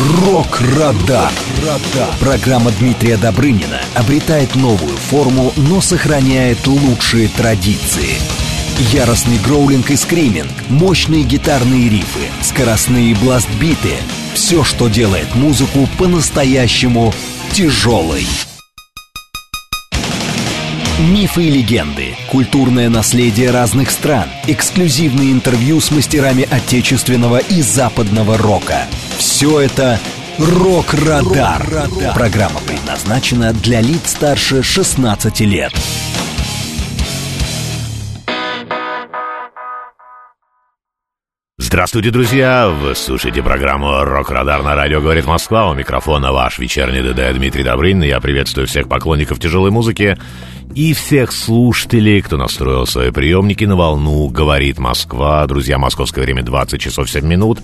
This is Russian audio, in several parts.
Рок-Радар. Программа Дмитрия Добрынина обретает новую форму, но сохраняет лучшие традиции. Яростный гроулинг и скриминг, мощные гитарные рифы, скоростные бластбиты – все, что делает музыку по-настоящему тяжелой. Мифы и легенды, культурное наследие разных стран, эксклюзивные интервью с мастерами отечественного и западного рока. Все это «Рок-Радар». Программа предназначена для лиц старше 16 лет. Здравствуйте, друзья! Вы слушаете программу «Рок-Радар» на радио «Говорит Москва». У микрофона ваш вечерний ДД Дмитрий Добрын. Я приветствую всех поклонников тяжелой музыки и всех слушателей, кто настроил свои приемники на волну «Говорит Москва». Друзья, московское время 20 часов 7 минут.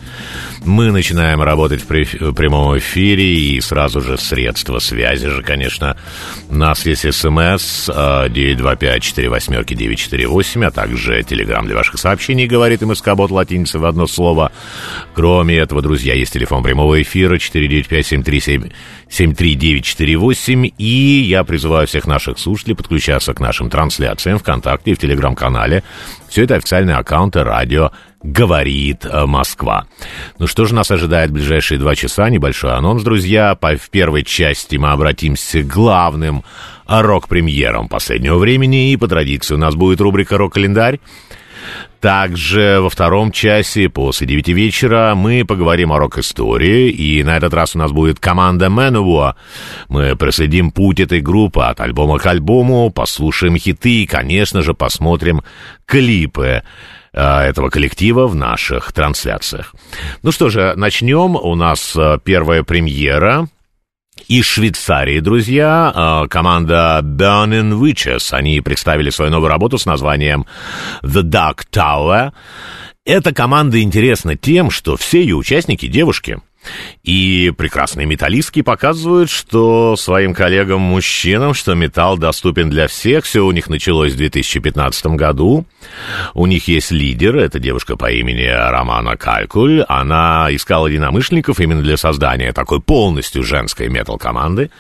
Мы начинаем работать в, прямом эфире и сразу же средства связи же, конечно. У нас есть смс 925-48-948, а также телеграмм для ваших сообщений, говорит МСК Бот латиница в одно слово. Кроме этого, друзья, есть телефон прямого эфира 495-737-73948, и я призываю всех наших слушателей подключаться к нашим трансляциям ВКонтакте и в Телеграм-канале. Все это официальные аккаунты радио «Говорит э, Москва». Ну что же нас ожидает в ближайшие два часа? Небольшой анонс, друзья. В первой части мы обратимся к главным рок-премьерам последнего времени. И по традиции у нас будет рубрика «Рок-календарь». Также во втором часе после девяти вечера мы поговорим о рок-истории, и на этот раз у нас будет команда Manowar. Мы проследим путь этой группы от альбома к альбому, послушаем хиты и, конечно же, посмотрим клипы э, этого коллектива в наших трансляциях. Ну что же, начнем. У нас э, первая премьера из Швейцарии, друзья, а, команда Burning Witches. Они представили свою новую работу с названием The Dark Tower. Эта команда интересна тем, что все ее участники девушки – и прекрасные металлистки показывают, что своим коллегам-мужчинам, что металл доступен для всех. Все у них началось в 2015 году. У них есть лидер, это девушка по имени Романа Калькуль. Она искала единомышленников именно для создания такой полностью женской метал-команды.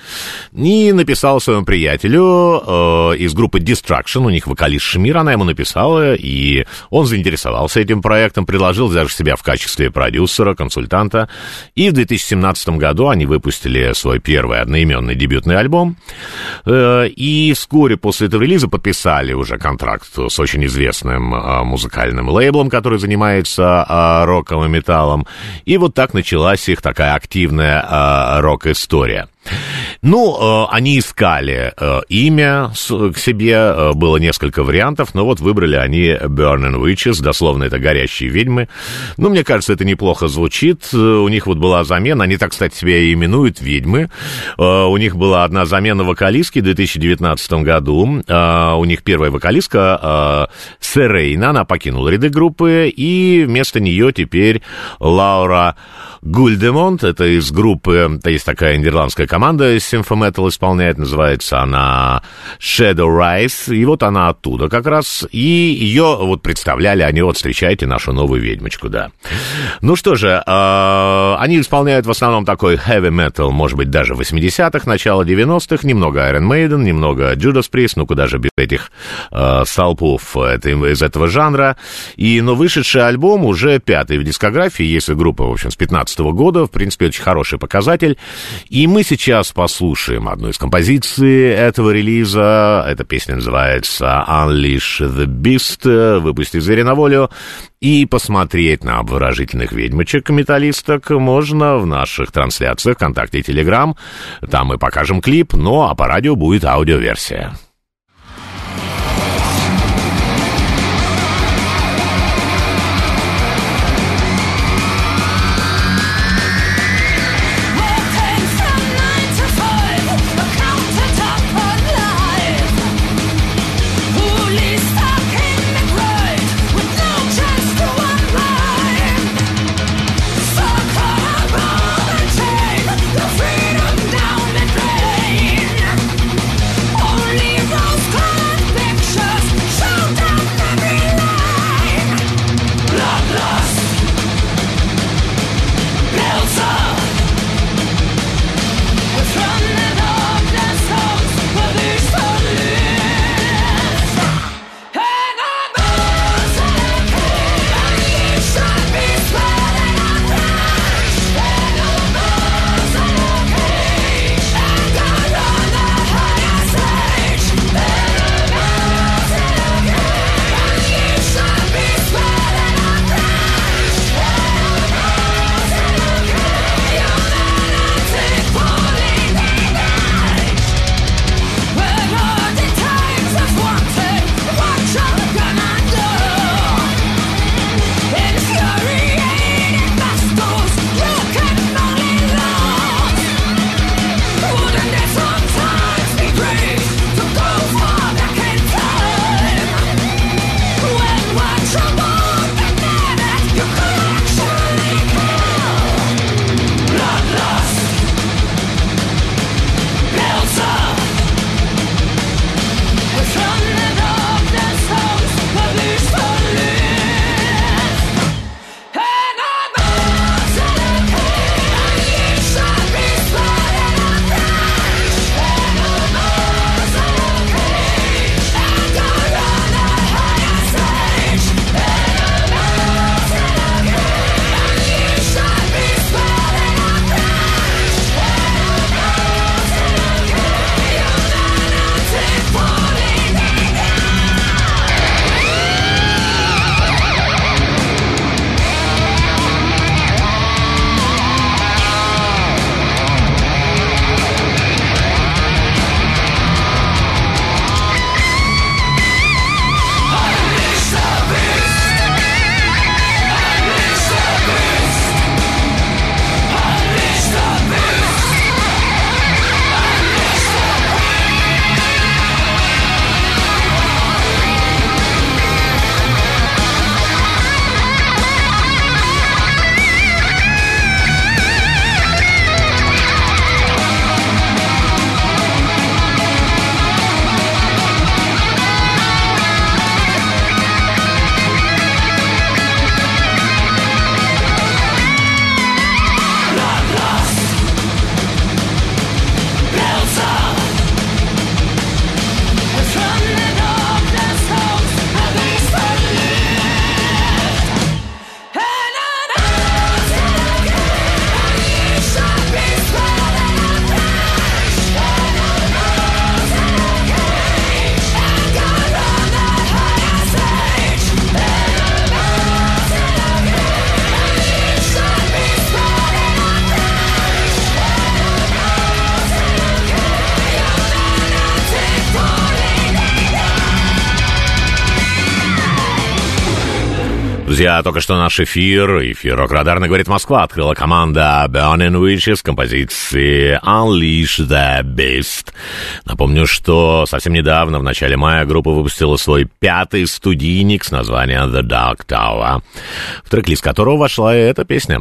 И написала своему приятелю э, из группы Destruction, у них вокалист Шмир, она ему написала, и он заинтересовался этим проектом, предложил даже себя в качестве продюсера, консультанта. И в 2017 году они выпустили свой первый одноименный дебютный альбом. Э, и вскоре после этого релиза подписали уже контракт с очень известным э, музыкальным лейблом, который занимается э, роком и металлом. И вот так началась их такая активная рок-история. Ну, э, они искали э, имя к себе, э, было несколько вариантов, но вот выбрали они Burning Witches, дословно это «горящие ведьмы». Ну, мне кажется, это неплохо звучит. У них вот была замена, они так, кстати, себя и именуют «ведьмы». У них была одна замена вокалистки в 2019 году. У них первая вокалистка Серейна, она покинула ряды группы, и вместо нее теперь Лаура Гульдемонт, это из группы, это есть такая нидерландская команда Symphony исполняет, называется она Shadow Rise, и вот она оттуда как раз, и ее вот представляли они, вот встречайте нашу новую ведьмочку, да. Ну что же, э, они исполняют в основном такой heavy metal, может быть, даже 80-х, начало 90-х, немного Iron Maiden, немного Judas Priest, ну куда же без этих э, столпов это, из этого жанра, и, но вышедший альбом уже пятый в дискографии, если группа, в общем, с 15 2015 года. В принципе, очень хороший показатель. И мы сейчас послушаем одну из композиций этого релиза. Эта песня называется Unleash the Beast. Выпусти зверя на волю. И посмотреть на обворожительных ведьмочек-металлисток можно в наших трансляциях ВКонтакте и Телеграм. Там мы покажем клип, но а по радио будет аудиоверсия. Друзья, только что наш эфир, эфир Рок-Радарно говорит Москва, открыла команда Burning Witches композиции Unleash the Beast. Напомню, что совсем недавно, в начале мая, группа выпустила свой пятый студийник с названием The Dark Tower, в трек-лист которого вошла и эта песня.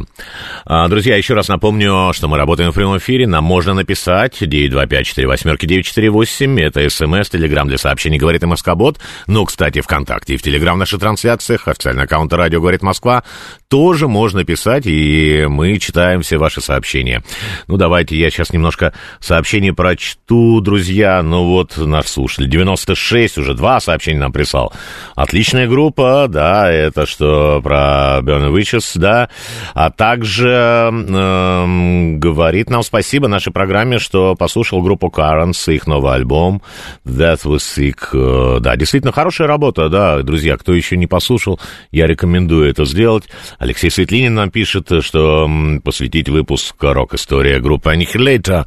А, друзья, еще раз напомню, что мы работаем в прямом эфире, нам можно написать 925-48-948, это смс, телеграмм для сообщений «Говорит и Москобот», ну, кстати, ВКонтакте и в Телеграм наших трансляциях, официальный аккаунт радио «Говорит Москва», тоже можно писать, и мы читаем все ваши сообщения. Ну, давайте я сейчас немножко сообщений прочту, друзья. Ну, вот наш слушатель, 96, уже два сообщения нам прислал. Отличная группа, да, это что про Burn Witches, да. А также э, говорит нам спасибо нашей программе, что послушал группу Currents, их новый альбом That Was Sick. Да, действительно, хорошая работа, да, друзья, кто еще не послушал, я рекомендую это сделать. Алексей Светлинин нам пишет, что посвятить выпуск «Рок-история» группы Annihilator.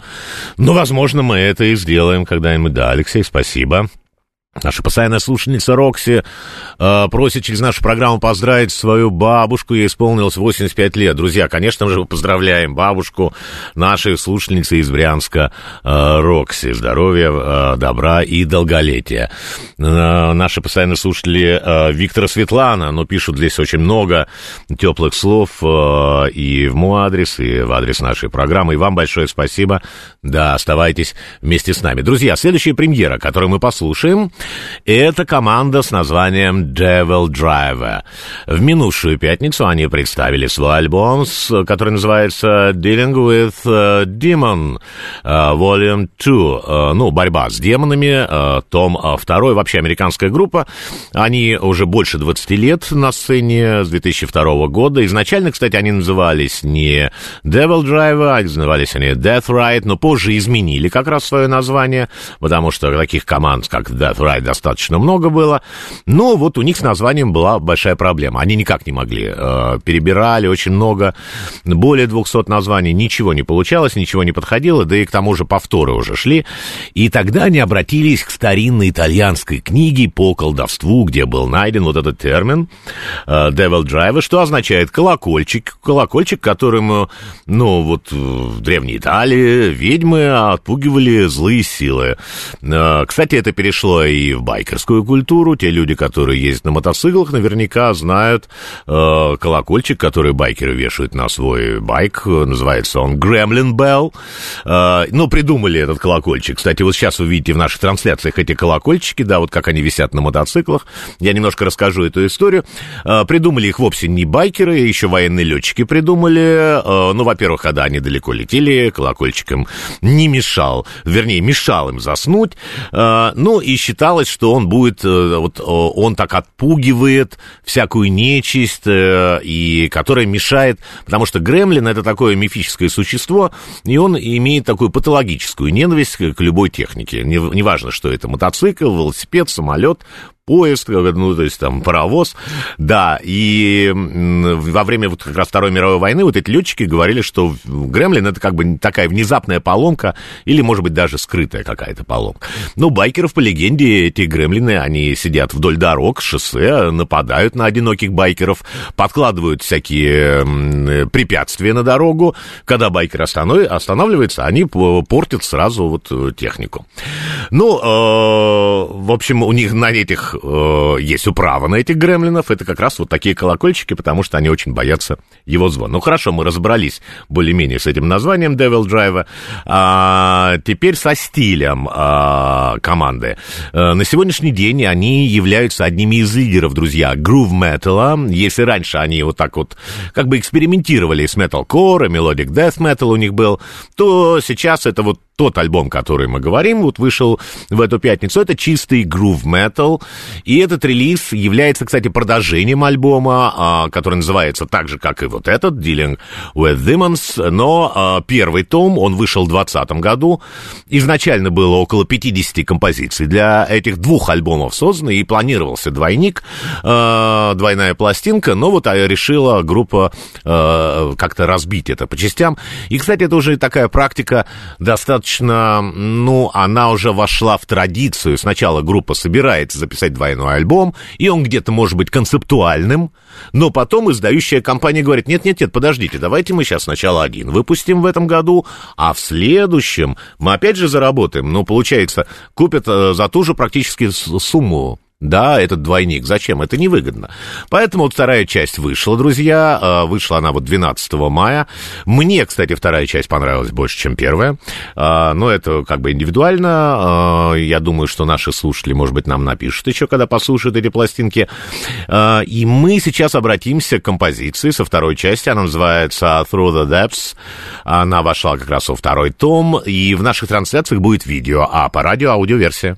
Ну, возможно, мы это и сделаем когда-нибудь. Да, Алексей, спасибо. Наша постоянная слушательница Рокси э, просит через нашу программу поздравить свою бабушку. Ей исполнилось 85 лет. Друзья, конечно же, поздравляем бабушку нашей слушательницы из Брянска э, Рокси. Здоровья, э, добра и долголетия. Э, наши постоянные слушатели э, Виктора Светлана, но пишут здесь очень много теплых слов э, и в мой адрес, и в адрес нашей программы. И вам большое спасибо. Да, оставайтесь вместе с нами. Друзья, следующая премьера, которую мы послушаем, это команда с названием Devil Driver. В минувшую пятницу они представили свой альбом, который называется Dealing with э, Demon э, Volume 2. Э, ну, борьба с демонами, том 2. Вообще американская группа. Они уже больше 20 лет на сцене с 2002 года. Изначально, кстати, они назывались не Devil Driver, а назывались они Death Ride, но позже изменили как раз свое название, потому что таких команд, как Death Ride, Рай достаточно много было, но вот у них с названием была большая проблема. Они никак не могли. Э, перебирали очень много, более 200 названий, ничего не получалось, ничего не подходило, да и к тому же повторы уже шли. И тогда они обратились к старинной итальянской книге по колдовству, где был найден вот этот термин э, Devil Driver, что означает колокольчик, колокольчик, которым, э, ну, вот в Древней Италии ведьмы отпугивали злые силы. Кстати, это перешло и и в байкерскую культуру. Те люди, которые ездят на мотоциклах, наверняка знают э, колокольчик, который байкеры вешают на свой байк. Называется он Gremlin Bell. Э, ну, придумали этот колокольчик. Кстати, вот сейчас вы видите в наших трансляциях эти колокольчики, да, вот как они висят на мотоциклах. Я немножко расскажу эту историю. Э, придумали их вовсе не байкеры, еще военные летчики придумали. Э, ну, во-первых, когда они далеко летели, колокольчиком не мешал, вернее, мешал им заснуть. Э, ну, и считал считалось, что он будет, э, вот он так отпугивает всякую нечисть, э, и которая мешает, потому что Гремлин это такое мифическое существо, и он имеет такую патологическую ненависть к любой технике. Неважно, что это мотоцикл, велосипед, самолет, поезд, ну, то есть там паровоз, да, и во время вот как раз Второй мировой войны вот эти летчики говорили, что Гремлин это как бы такая внезапная поломка или, может быть, даже скрытая какая-то поломка. Ну, байкеров, по легенде, эти гремлины, они сидят вдоль дорог, шоссе, нападают на одиноких байкеров, подкладывают всякие препятствия на дорогу. Когда байкер останавливается, они портят сразу вот технику. Ну, э, в общем, у них на этих э, есть управа на этих гремлинов, это как раз вот такие колокольчики, потому что они очень боятся его звона. Ну хорошо, мы разобрались более-менее с этим названием Devil Driver. А, теперь со стилем а, команды. А, на сегодняшний день они являются одними из лидеров, друзья, грув металла. Если раньше они вот так вот как бы экспериментировали с metalcore, melodic death metal у них был, то сейчас это вот тот альбом, который мы говорим, вот вышел в эту пятницу, это чистый groove metal, и этот релиз является, кстати, продолжением альбома, а, который называется так же, как и вот этот, Dealing with Demons, но а, первый том, он вышел в 2020 году, изначально было около 50 композиций для этих двух альбомов создано, и планировался двойник, а, двойная пластинка, но вот решила группа как-то разбить это по частям, и, кстати, это уже такая практика достаточно, ну, она уже вошла в традицию. Сначала группа собирается записать двойной альбом, и он где-то может быть концептуальным, но потом издающая компания говорит, нет-нет-нет, подождите, давайте мы сейчас сначала один выпустим в этом году, а в следующем мы опять же заработаем. Ну, получается, купят э, за ту же практически сумму да, этот двойник. Зачем? Это невыгодно. Поэтому вот вторая часть вышла, друзья. А, вышла она вот 12 мая. Мне, кстати, вторая часть понравилась больше, чем первая. А, но это как бы индивидуально. А, я думаю, что наши слушатели, может быть, нам напишут еще, когда послушают эти пластинки. И мы сейчас обратимся к композиции со второй части. Она называется Through the Depths. Она вошла как раз во второй том. И в наших трансляциях будет видео, а по радио аудиоверсия.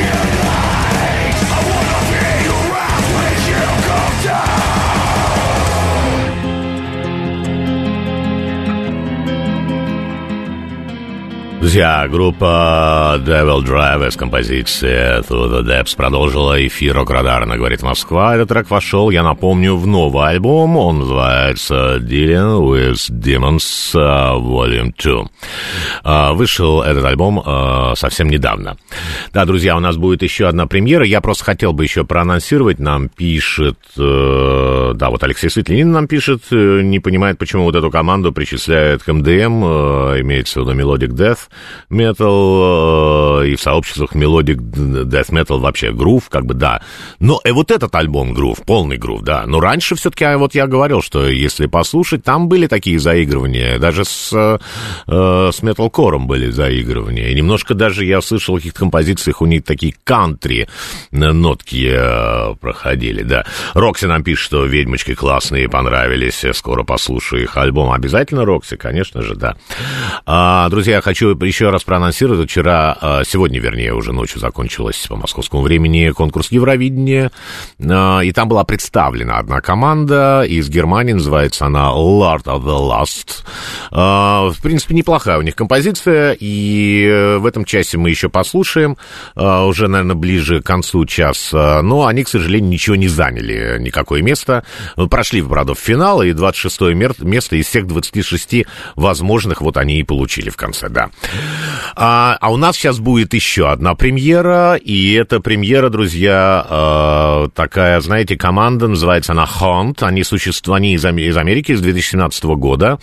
you Друзья, группа Devil Drive с композицией Through the Depths продолжила эфир Рок-Радара «Говорит Москва». Этот трек вошел, я напомню, в новый альбом. Он называется Dealing with Demons uh, Volume 2. А, вышел этот альбом а, совсем недавно. Да, друзья, у нас будет еще одна премьера. Я просто хотел бы еще проанонсировать. Нам пишет... Да, вот Алексей Светлинин нам пишет, не понимает, почему вот эту команду причисляют к МДМ, имеется в виду Melodic Death. Metal, и в сообществах melodic death metal вообще грув, как бы, да. Но и вот этот альбом грув, полный грув, да. Но раньше все-таки, а вот я говорил, что если послушать, там были такие заигрывания, даже с, э, с металкором были заигрывания. И немножко даже я слышал в каких-то композициях у них такие кантри нотки э, проходили, да. Рокси нам пишет, что «Ведьмочки» классные, понравились, скоро послушаю их альбом. Обязательно Рокси, конечно же, да. А, друзья, я хочу еще раз проанонсировать. Вчера, а, сегодня, вернее, уже ночью закончилась по московскому времени конкурс Евровидения, а, и там была представлена одна команда из Германии, называется она Lord of the Last. А, в принципе, неплохая у них композиция, и в этом часе мы еще послушаем, уже, наверное, ближе к концу часа, но они, к сожалению, ничего не заняли, никакое место. Прошли, правда, в финал, и 26 место из всех 26 возможных вот они и получили в конце, да. А, а у нас сейчас будет еще одна премьера, и эта премьера, друзья, э, такая, знаете, команда, называется она Hunt, они существуют, они из, из Америки, с 2017 года,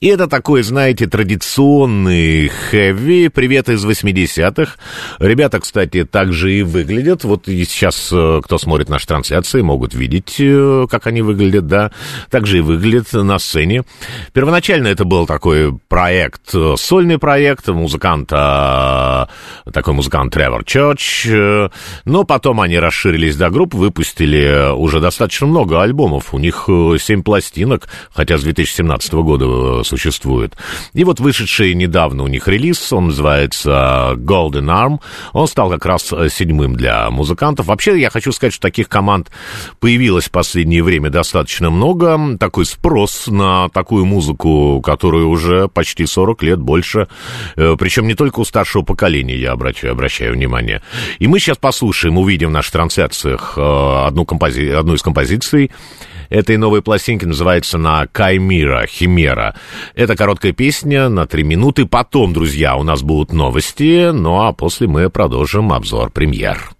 и это такой, знаете, традиционный хэви, привет из 80-х. Ребята, кстати, также и выглядят, вот и сейчас, э, кто смотрит наши трансляции, могут видеть, э, как они выглядят, да, также и выглядят на сцене. Первоначально это был такой проект, э, сольный проект, музыканта, такой музыкант Тревор Чорч, но потом они расширились до групп, выпустили уже достаточно много альбомов, у них 7 пластинок, хотя с 2017 года существует. И вот вышедший недавно у них релиз, он называется Golden Arm, он стал как раз седьмым для музыкантов. Вообще, я хочу сказать, что таких команд появилось в последнее время достаточно много, такой спрос на такую музыку, которую уже почти 40 лет больше, э, причем не только у старшего поколения, я обращаю, обращаю внимание. И мы сейчас послушаем, увидим в наших трансляциях э, одну, компози... одну из композиций этой новой пластинки, называется она «Каймира», «Химера». Это короткая песня на три минуты. Потом, друзья, у нас будут новости, ну а после мы продолжим обзор премьер.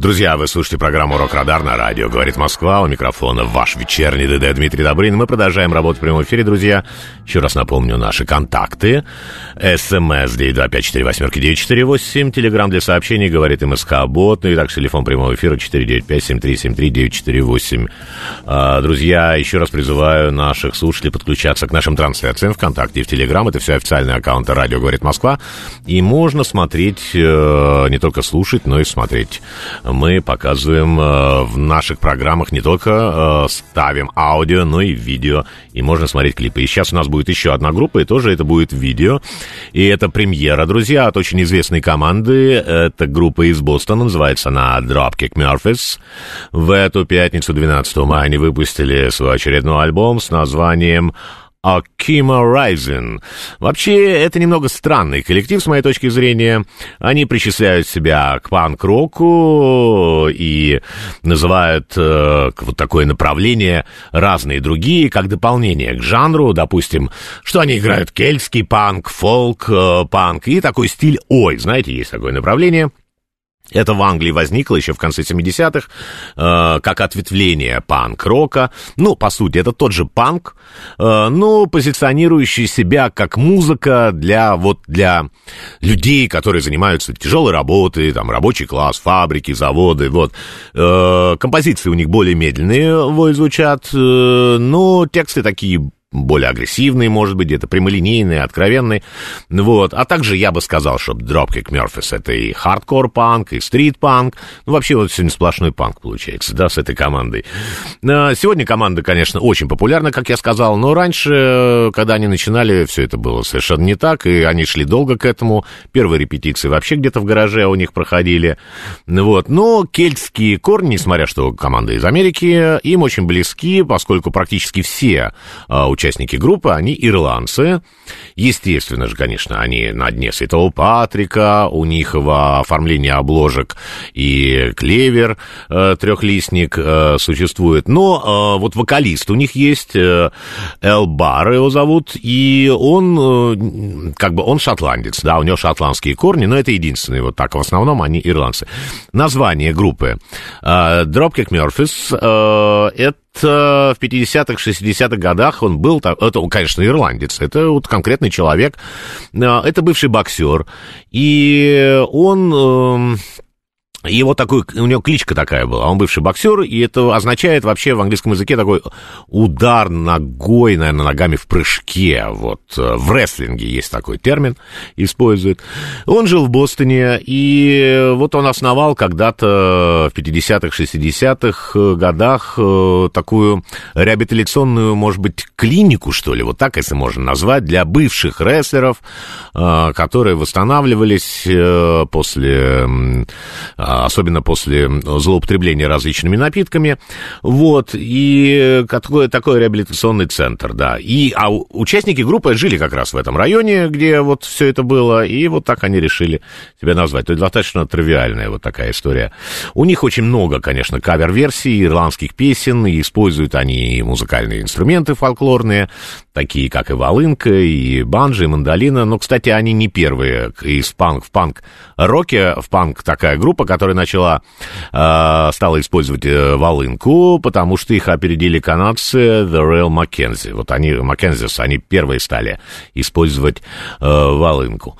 Друзья, вы слушаете программу «Рок-Радар» на радио. Говорит Москва. У микрофона ваш вечерний ДД Дмитрий Добрын. Мы продолжаем работать в прямом эфире, друзья. Еще раз напомню наши контакты. СМС 925-48-948. Телеграмм для сообщений, говорит МСК Бот. Ну и также телефон прямого эфира 495-7373-948. А, друзья, еще раз призываю наших слушателей подключаться к нашим трансляциям ВКонтакте и в Телеграм. Это все официальные аккаунты «Радио говорит Москва». И можно смотреть, э, не только слушать, но и смотреть мы показываем э, в наших программах не только э, ставим аудио, но и видео, и можно смотреть клипы. И сейчас у нас будет еще одна группа, и тоже это будет видео. И это премьера, друзья, от очень известной команды. Это группа из Бостона, называется она Dropkick Murphys. В эту пятницу, 12 мая, они выпустили свой очередной альбом с названием Акима Райзен. Вообще, это немного странный коллектив, с моей точки зрения. Они причисляют себя к панк-року и называют э, вот такое направление разные другие, как дополнение к жанру, допустим, что они играют кельтский панк, фолк, э, панк и такой стиль ой, знаете, есть такое направление. Это в Англии возникло еще в конце 70-х, э, как ответвление панк-рока. Ну, по сути, это тот же панк, э, но позиционирующий себя как музыка для, вот, для людей, которые занимаются тяжелой работой, там, рабочий класс, фабрики, заводы, вот. Э, композиции у них более медленные, вот, звучат, э, но тексты такие более агрессивный, может быть, где-то прямолинейный, откровенный. Вот. А также я бы сказал, что Dropkick Murphys это и хардкор-панк, и стрит-панк. Ну, вообще, вот сегодня сплошной панк получается, да, с этой командой. А, сегодня команда, конечно, очень популярна, как я сказал, но раньше, когда они начинали, все это было совершенно не так, и они шли долго к этому. Первые репетиции вообще где-то в гараже у них проходили. Вот. Но кельтские корни, несмотря что команда из Америки, им очень близки, поскольку практически все а, участники группы, они ирландцы. Естественно же, конечно, они на дне Святого Патрика, у них в оформлении обложек и клевер э, трехлистник э, существует. Но э, вот вокалист у них есть, Эл Бар его зовут, и он, как бы, он шотландец, да, у него шотландские корни, но это единственные, вот так, в основном они ирландцы. Название группы э, Dropkick Murphys, это в 50-х, 60-х годах он был, это, конечно, ирландец, это вот конкретный человек, а, это бывший боксер, и он эм, и вот такой, у него кличка такая была, он бывший боксер, и это означает вообще в английском языке такой удар ногой, наверное, ногами в прыжке, вот, в рестлинге есть такой термин, использует. Он жил в Бостоне, и вот он основал когда-то в 50-х, 60-х годах э, такую реабилитационную, может быть, клинику, что ли, вот так, если можно назвать, для бывших рестлеров, э, которые восстанавливались э, после особенно после злоупотребления различными напитками, вот, и такой, такой реабилитационный центр, да, и, а участники группы жили как раз в этом районе, где вот все это было, и вот так они решили себя назвать, то есть достаточно тривиальная вот такая история. У них очень много, конечно, кавер-версий ирландских песен, и используют они музыкальные инструменты фольклорные, такие как и волынка, и банджи, и мандолина, но, кстати, они не первые из панк в панк-роке, в панк такая группа, которая начала, э, стала использовать э, волынку, потому что их опередили канадцы The Real Mackenzie. Вот они, Mackenzies, они первые стали использовать э, волынку.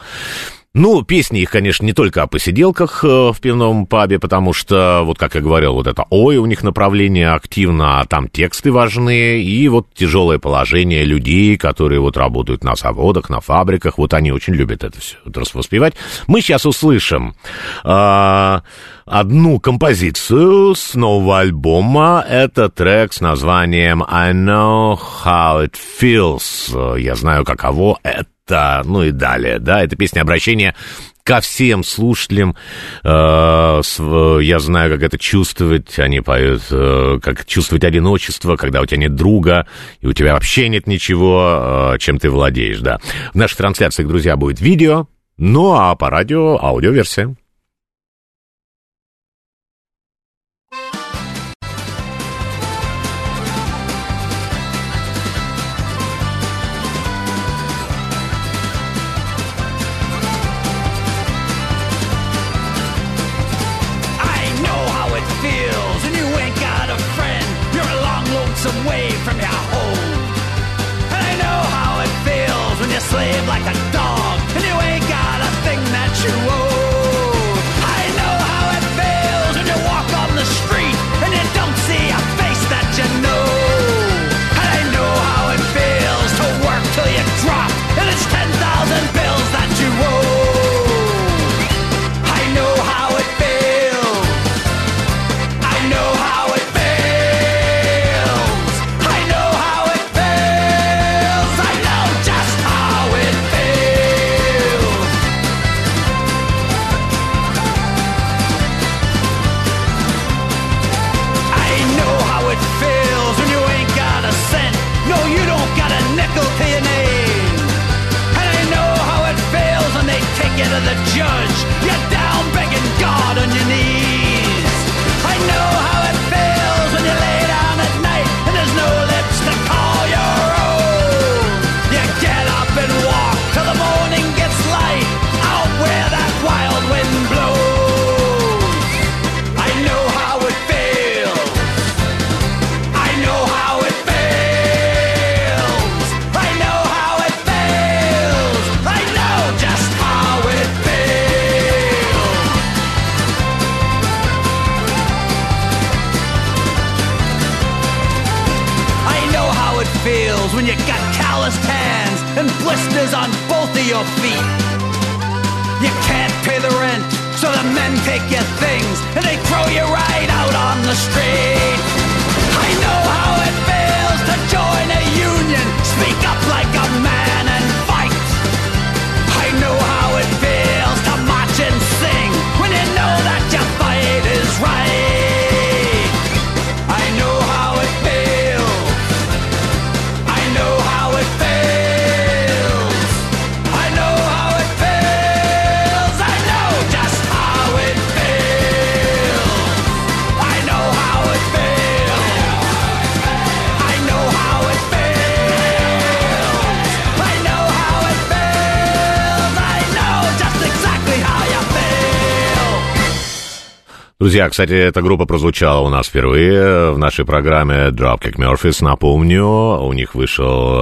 Ну, песни их, конечно, не только о посиделках э, в пивном пабе, потому что, вот как я говорил, вот это «Ой» у них направление активно, а там тексты важны, и вот тяжелое положение людей, которые вот работают на заводах, на фабриках, вот они очень любят это все вот воспевать. Мы сейчас услышим э, одну композицию с нового альбома. Это трек с названием «I know how it feels». Я знаю, каково это да, ну и далее, да, это песня обращения ко всем слушателям. Э, я знаю, как это чувствовать. Они поют, э, как чувствовать одиночество, когда у тебя нет друга, и у тебя вообще нет ничего, э, чем ты владеешь, да. В наших трансляциях, друзья, будет видео, ну а по радио аудиоверсия. Blocks away from your home. And I know how it feels when you slave like a and blisters on both of your feet. You can't pay the rent, so the men take your things and they throw you right out on the street. I know how it feels to join a union, speak up like a man Друзья, кстати, эта группа прозвучала у нас впервые в нашей программе Dropkick Murphys. Напомню, у них вышел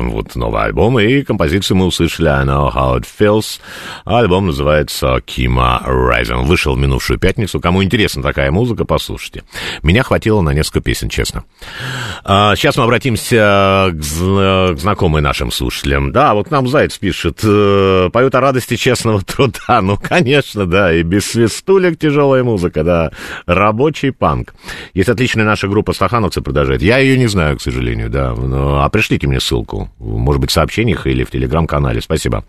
вот новый альбом, и композицию мы услышали I Know How It Feels. Альбом называется Kima Rising. Вышел в минувшую пятницу. Кому интересна такая музыка, послушайте. Меня хватило на несколько песен, честно. А, сейчас мы обратимся к, к знакомым нашим слушателям. Да, вот нам Заяц пишет, э, поют о радости честного труда. Ну, конечно, да, и без свистулек тяжелая музыка, да. Рабочий панк. Есть отличная наша группа «Стахановцы» продолжает. Я ее не знаю, к сожалению, да. Но- а пришлите мне ссылку. Может быть, в сообщениях или в телеграм-канале. Спасибо.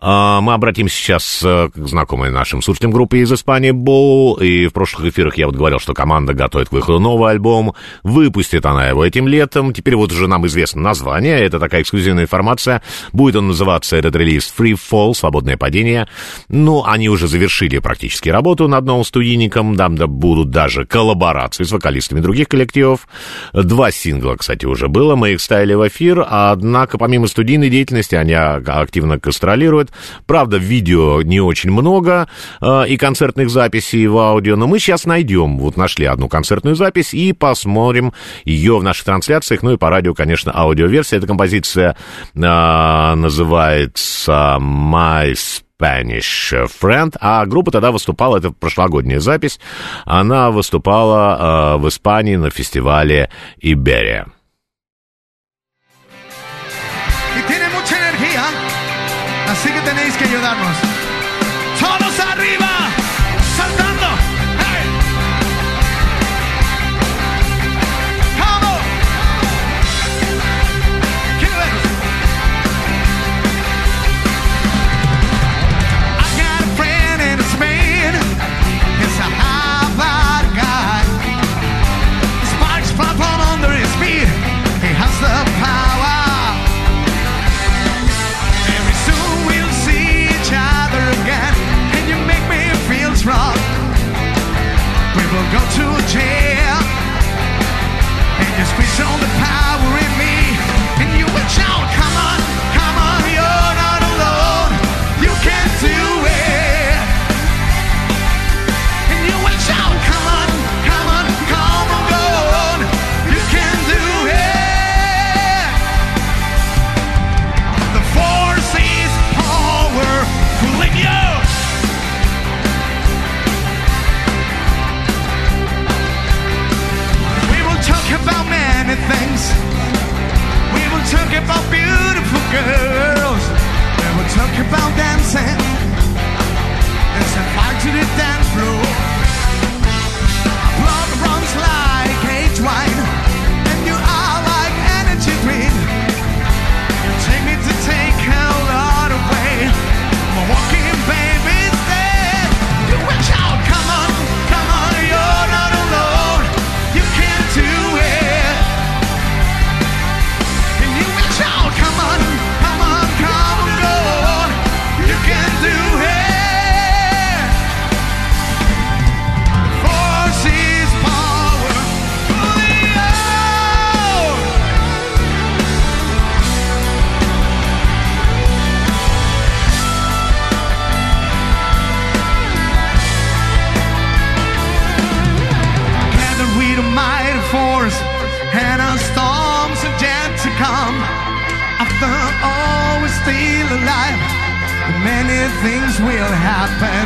А, мы обратимся сейчас э, к знакомой нашим слушателям группы из Испании Боу. И в прошлых эфирах я вот говорил, что команда готовит к выходу новый альбом. Выпустит она его этим летом. Теперь вот уже нам известно название. Это такая эксклюзивная информация. Будет он называться, этот релиз, Free Fall, свободное падение. Ну, они уже завершили практически работу над новым студийником. Там да, будут даже коллаборации с вокалистами других коллективов. Два сингла, кстати, уже было. Мы их ставили в эфир. Однако, помимо студийной деятельности, они а- активно гастролируют. Правда, видео не очень много э, и концертных записей в аудио. Но мы сейчас найдем. Вот нашли одну концертную запись и посмотрим ее в наших трансляциях. Ну и по радио, конечно, аудиоверсия. Эта композиция э, называется My Spanish Friend, а группа тогда выступала, это прошлогодняя запись, она выступала э, в Испании на фестивале Иберия. Sigue teniendo we're talking about beautiful girls. And we're talking about dancing. There's a fire to the dance. Many things will happen.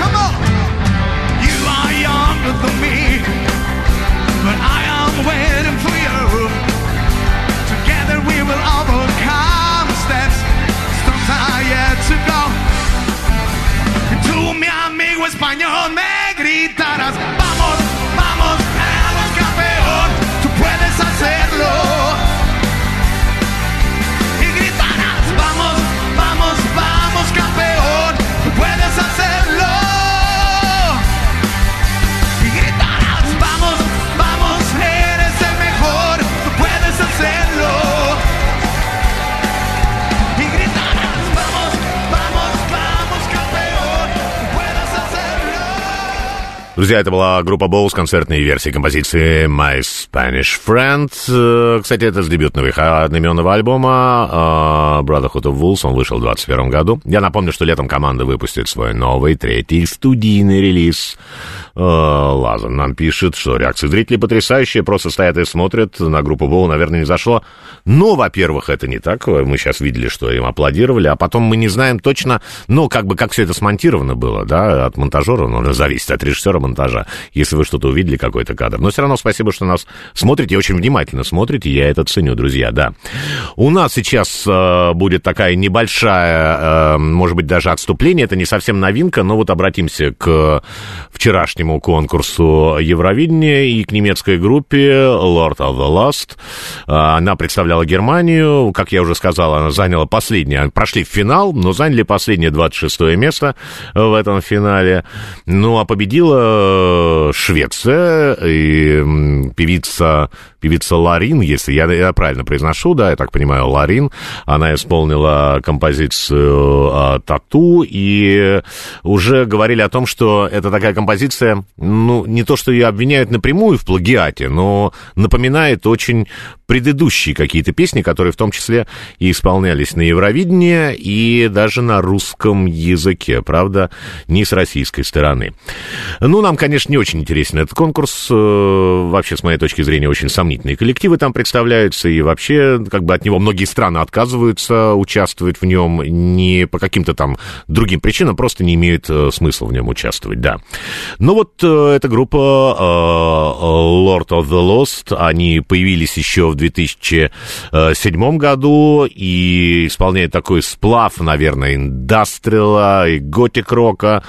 Come on! You are younger than me, but I am waiting for you. Together we will overcome steps, storms are yet to go. Tú, mi amigo español, me gritarás, hacerlo. Друзья, это была группа Боу с концертной версией композиции My Spanish Friend. Э, Кстати, это с дебютного их одноименного альбома э, Brotherhood of Wolves. Он вышел в 2021 году. Я напомню, что летом команда выпустит свой новый, третий студийный релиз. Э, Лазан нам пишет, что реакции зрителей потрясающие, просто стоят и смотрят. На группу Боу, наверное, не зашло. Но, во-первых, это не так. Мы сейчас видели, что им аплодировали, а потом мы не знаем точно, ну, как бы, как все это смонтировано было, да, от монтажера, ну, зависит от режиссера монтажа, если вы что-то увидели, какой-то кадр. Но все равно спасибо, что нас смотрите, очень внимательно смотрите, я это ценю, друзья, да. У нас сейчас э, будет такая небольшая, э, может быть, даже отступление, это не совсем новинка, но вот обратимся к вчерашнему конкурсу Евровидения и к немецкой группе Lord of the Lost. Э, Она представляла Германию, как я уже сказал, она заняла последнее, прошли в финал, но заняли последнее 26 место в этом финале. Ну, а победила Швеция, и певица, певица Ларин, если я, я правильно произношу, да, я так понимаю, Ларин, она исполнила композицию а, «Тату», и уже говорили о том, что это такая композиция, ну, не то, что ее обвиняют напрямую в плагиате, но напоминает очень предыдущие какие-то песни, которые в том числе и исполнялись на Евровидении, и даже на русском языке, правда, не с российской стороны. Ну, нам, конечно, не очень интересен этот конкурс. Э, Вообще, с моей точки зрения, очень сомнительные коллективы там представляются, и вообще, как бы от него многие страны отказываются участвовать в нем не по каким-то там другим причинам, просто не имеют э, смысла в нем участвовать, да. Но вот э, эта группа Lord of the Lost, они появились еще в 2007 году и исполняют такой сплав, наверное, индастриала и готик-рока.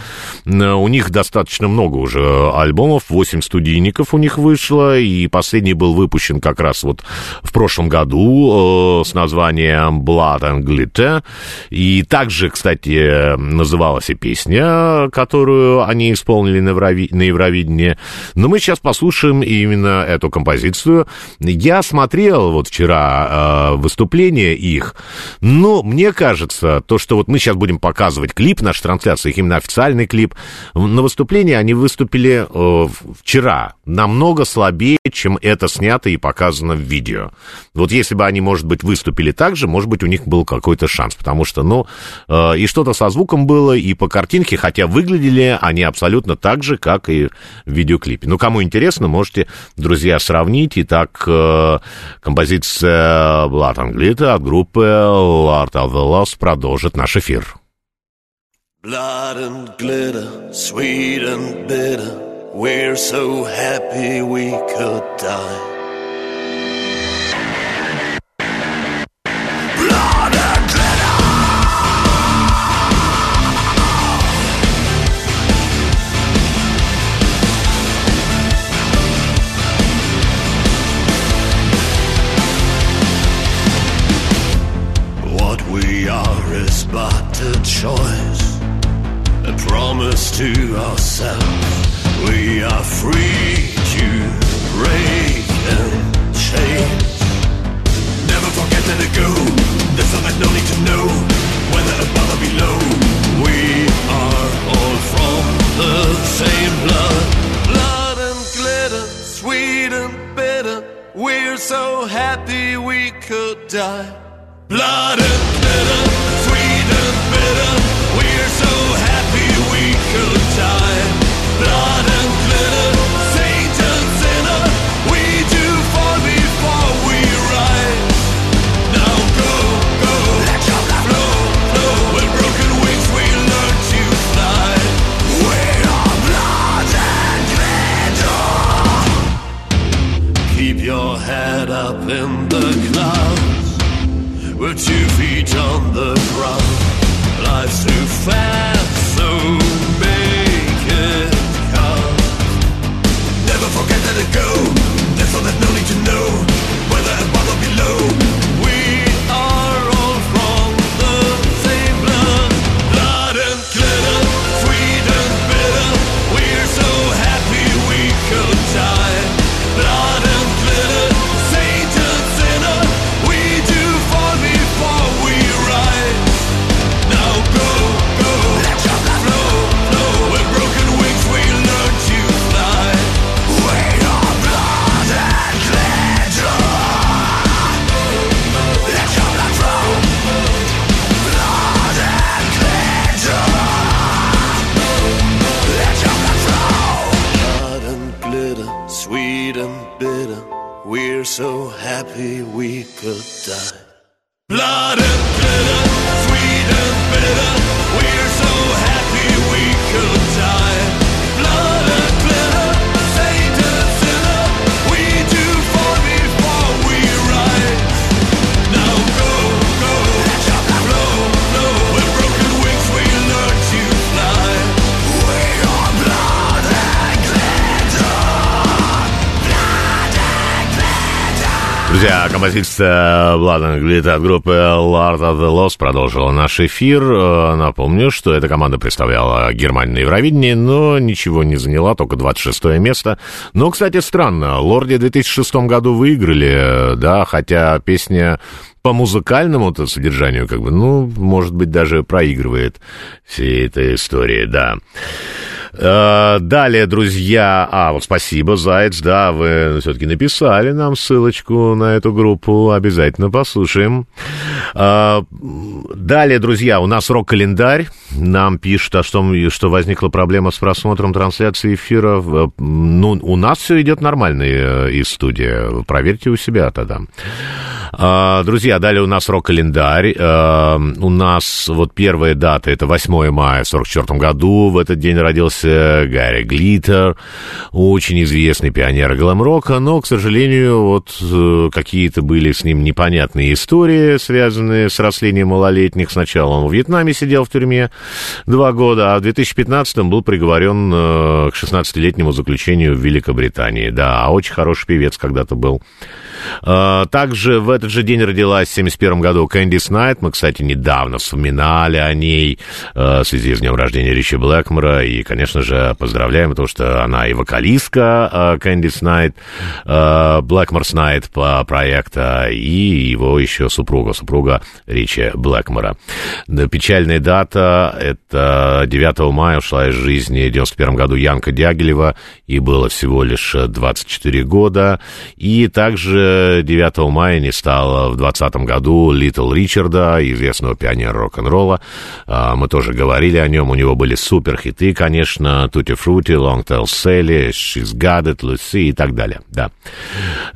У них достаточно много уже альбомов, 8 студийников у них вышло, и последний был выпущен как раз вот в прошлом году э, с названием Blood and Glitter. И также, кстати, называлась и песня, которую они исполнили на, Еврови- на Евровидении. Но мы сейчас послушаем именно эту композицию. Я смотрел вот вчера э, выступление их, но мне кажется, то, что вот мы сейчас будем показывать клип нашей трансляции, их именно официальный клип, на выступлении они выступили э, вчера намного слабее, чем это снято и показано в видео. Вот если бы они, может быть, выступили так же, может быть, у них был какой-то шанс, потому что, ну, э, и что-то со звуком было, и по картинке, хотя выглядели они абсолютно так же, как и в видеоклипе. Ну, кому интересно, можете, друзья, сравнить. Итак, э, композиция Blood and от группы Lord of the Lost продолжит наш эфир. Blood and glitter, sweet and bitter, we're so happy we could die. What we are is but a choice a promise to ourselves. We are free to break and change. Never forget that it go. There's so that no need to know whether above or below. We are all from the same blood, blood and glitter, sweet and bitter. We're so happy we could die. Blood and glitter, sweet and bitter. Head up in the clouds. We're two feet go. So happy we could die. Blood and glitter, sweet and bitter. Друзья, композиция Blood and Glitter от группы Lord of the Lost продолжила наш эфир. Э, Напомню, что эта команда представляла Германию на Евровидении, но ничего не заняла, только 26 место. Но, кстати, странно, Лорди в 2006 году выиграли, э, да, хотя песня по музыкальному-то содержанию, как бы, ну, может быть, даже проигрывает всей этой истории, да. Э, Далее, друзья, а, вот спасибо, Заяц, да, вы все-таки написали нам ссылочку на эту группу, обязательно послушаем. Э, Далее, друзья, у нас рок-календарь, нам пишут, о том, что возникла проблема с просмотром трансляции эфира. Э, Ну, у нас все идет нормально из студии, проверьте у себя тогда. А, Друзья, далее у нас рок-календарь. А, У нас вот первая дата, это 8 мая 44 году. В этот день родился Гарри Глиттер, очень известный пионер глэм-рока, но, к сожалению, вот э, какие-то были с ним непонятные истории, связанные с растлением малолетних. Сначала он в Вьетнаме сидел в тюрьме два года, а в 2015 был приговорен э, к 16-летнему заключению в Великобритании. Да, очень хороший певец когда-то был. А, Также в этот же день родилась в 1971 году Кэндис Найт. Мы, кстати, недавно вспоминали о ней э, в связи с днем рождения Ричи Блэкмора. И, конечно же, поздравляем, потому что она и вокалистка э, Кэндис Найт, э, Блэкморс Найт по проекта, и его еще супруга, супруга Ричи Блэкмора. Печальная дата, это 9 мая ушла из жизни в 91 году Янка Дягилева, и было всего лишь 24 года. И также 9 мая не стало в 20 году Литл Ричарда, известного пионера рок-н-ролла. А, Мы тоже говорили о нем, у него были супер хиты, конечно, Tutti Frutti, Long Tall Sally, She's Got It, Lucy и так далее, да.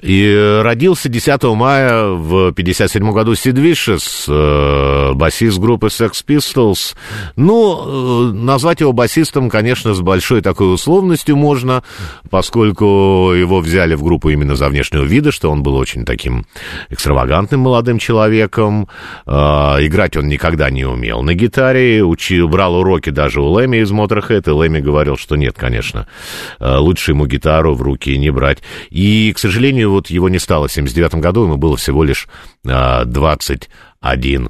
И родился 10 мая в 57 году Сид Вишес, э, басист группы Sex Pistols. Ну, э, назвать его басистом, конечно, с большой такой условностью можно, поскольку его взяли в группу именно за внешнего вида, что он был очень таким экстравагантным молодым человеком. Э, Играть он никогда не умел на гитаре, учил, брал уроки даже у Лэми из Motorhead, и Лэми говорил, что нет, конечно, э, лучше ему гитару в руки не брать. И, к сожалению, вот его не стало в 79 году, ему было всего лишь э, 21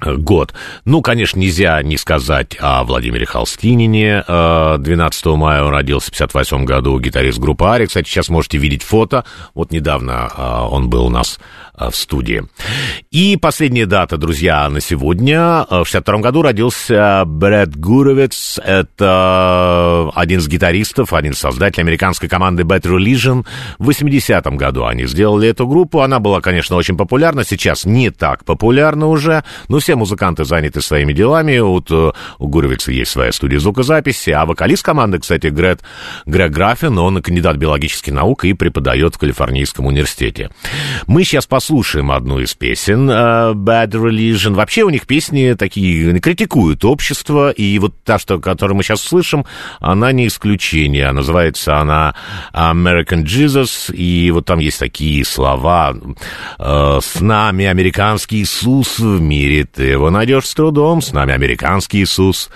год. Ну, конечно, нельзя не сказать о Владимире Холстинине. 12 мая он родился в 58 году, гитарист группы Ари. Кстати, сейчас можете видеть фото. Вот недавно он был у нас в студии. И последняя дата, друзья, на сегодня. В 62 году родился Брэд Гуровец. Это один из гитаристов, один из создателей американской команды Bad Religion. В 80-м году они сделали эту группу. Она была, конечно, очень популярна. Сейчас не так популярна уже, но все музыканты заняты своими делами. Вот э, у Гуровица есть своя студия звукозаписи, а вокалист команды, кстати, Грет, Грег Граффин, он кандидат биологических наук и преподает в Калифорнийском университете. Мы сейчас послушаем одну из песен uh, Bad Religion. Вообще у них песни такие, критикуют общество, и вот та, что, которую мы сейчас слышим, она не исключение. Называется она American Jesus, и вот там есть такие слова uh, «С нами американский Иисус в мире ты его найдешь с трудом, с нами американский Иисус.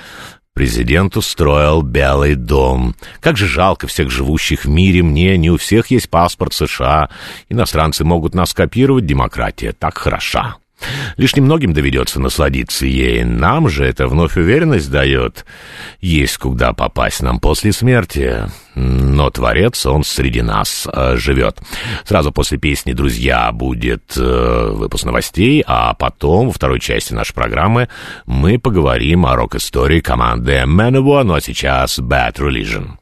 Президент устроил Белый дом. Как же жалко всех живущих в мире, мне не у всех есть паспорт США. Иностранцы могут нас копировать, демократия так хороша. Лишь немногим доведется насладиться ей. Нам же это вновь уверенность дает. Есть куда попасть нам после смерти. Но Творец, он среди нас э, живет. Сразу после песни «Друзья» будет э, выпуск новостей, а потом, во второй части нашей программы, мы поговорим о рок-истории команды Manowar, ну а сейчас Bad Religion.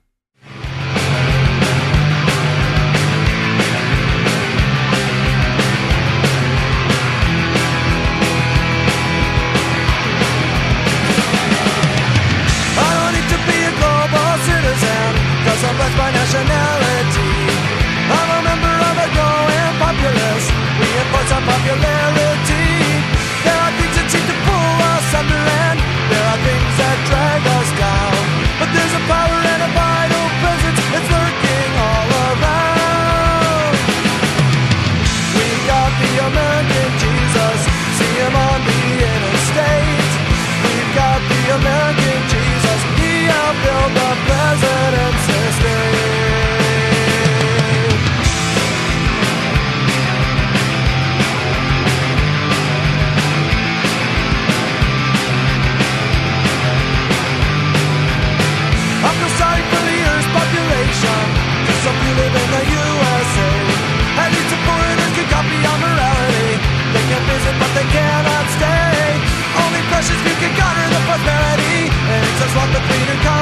What's the clean and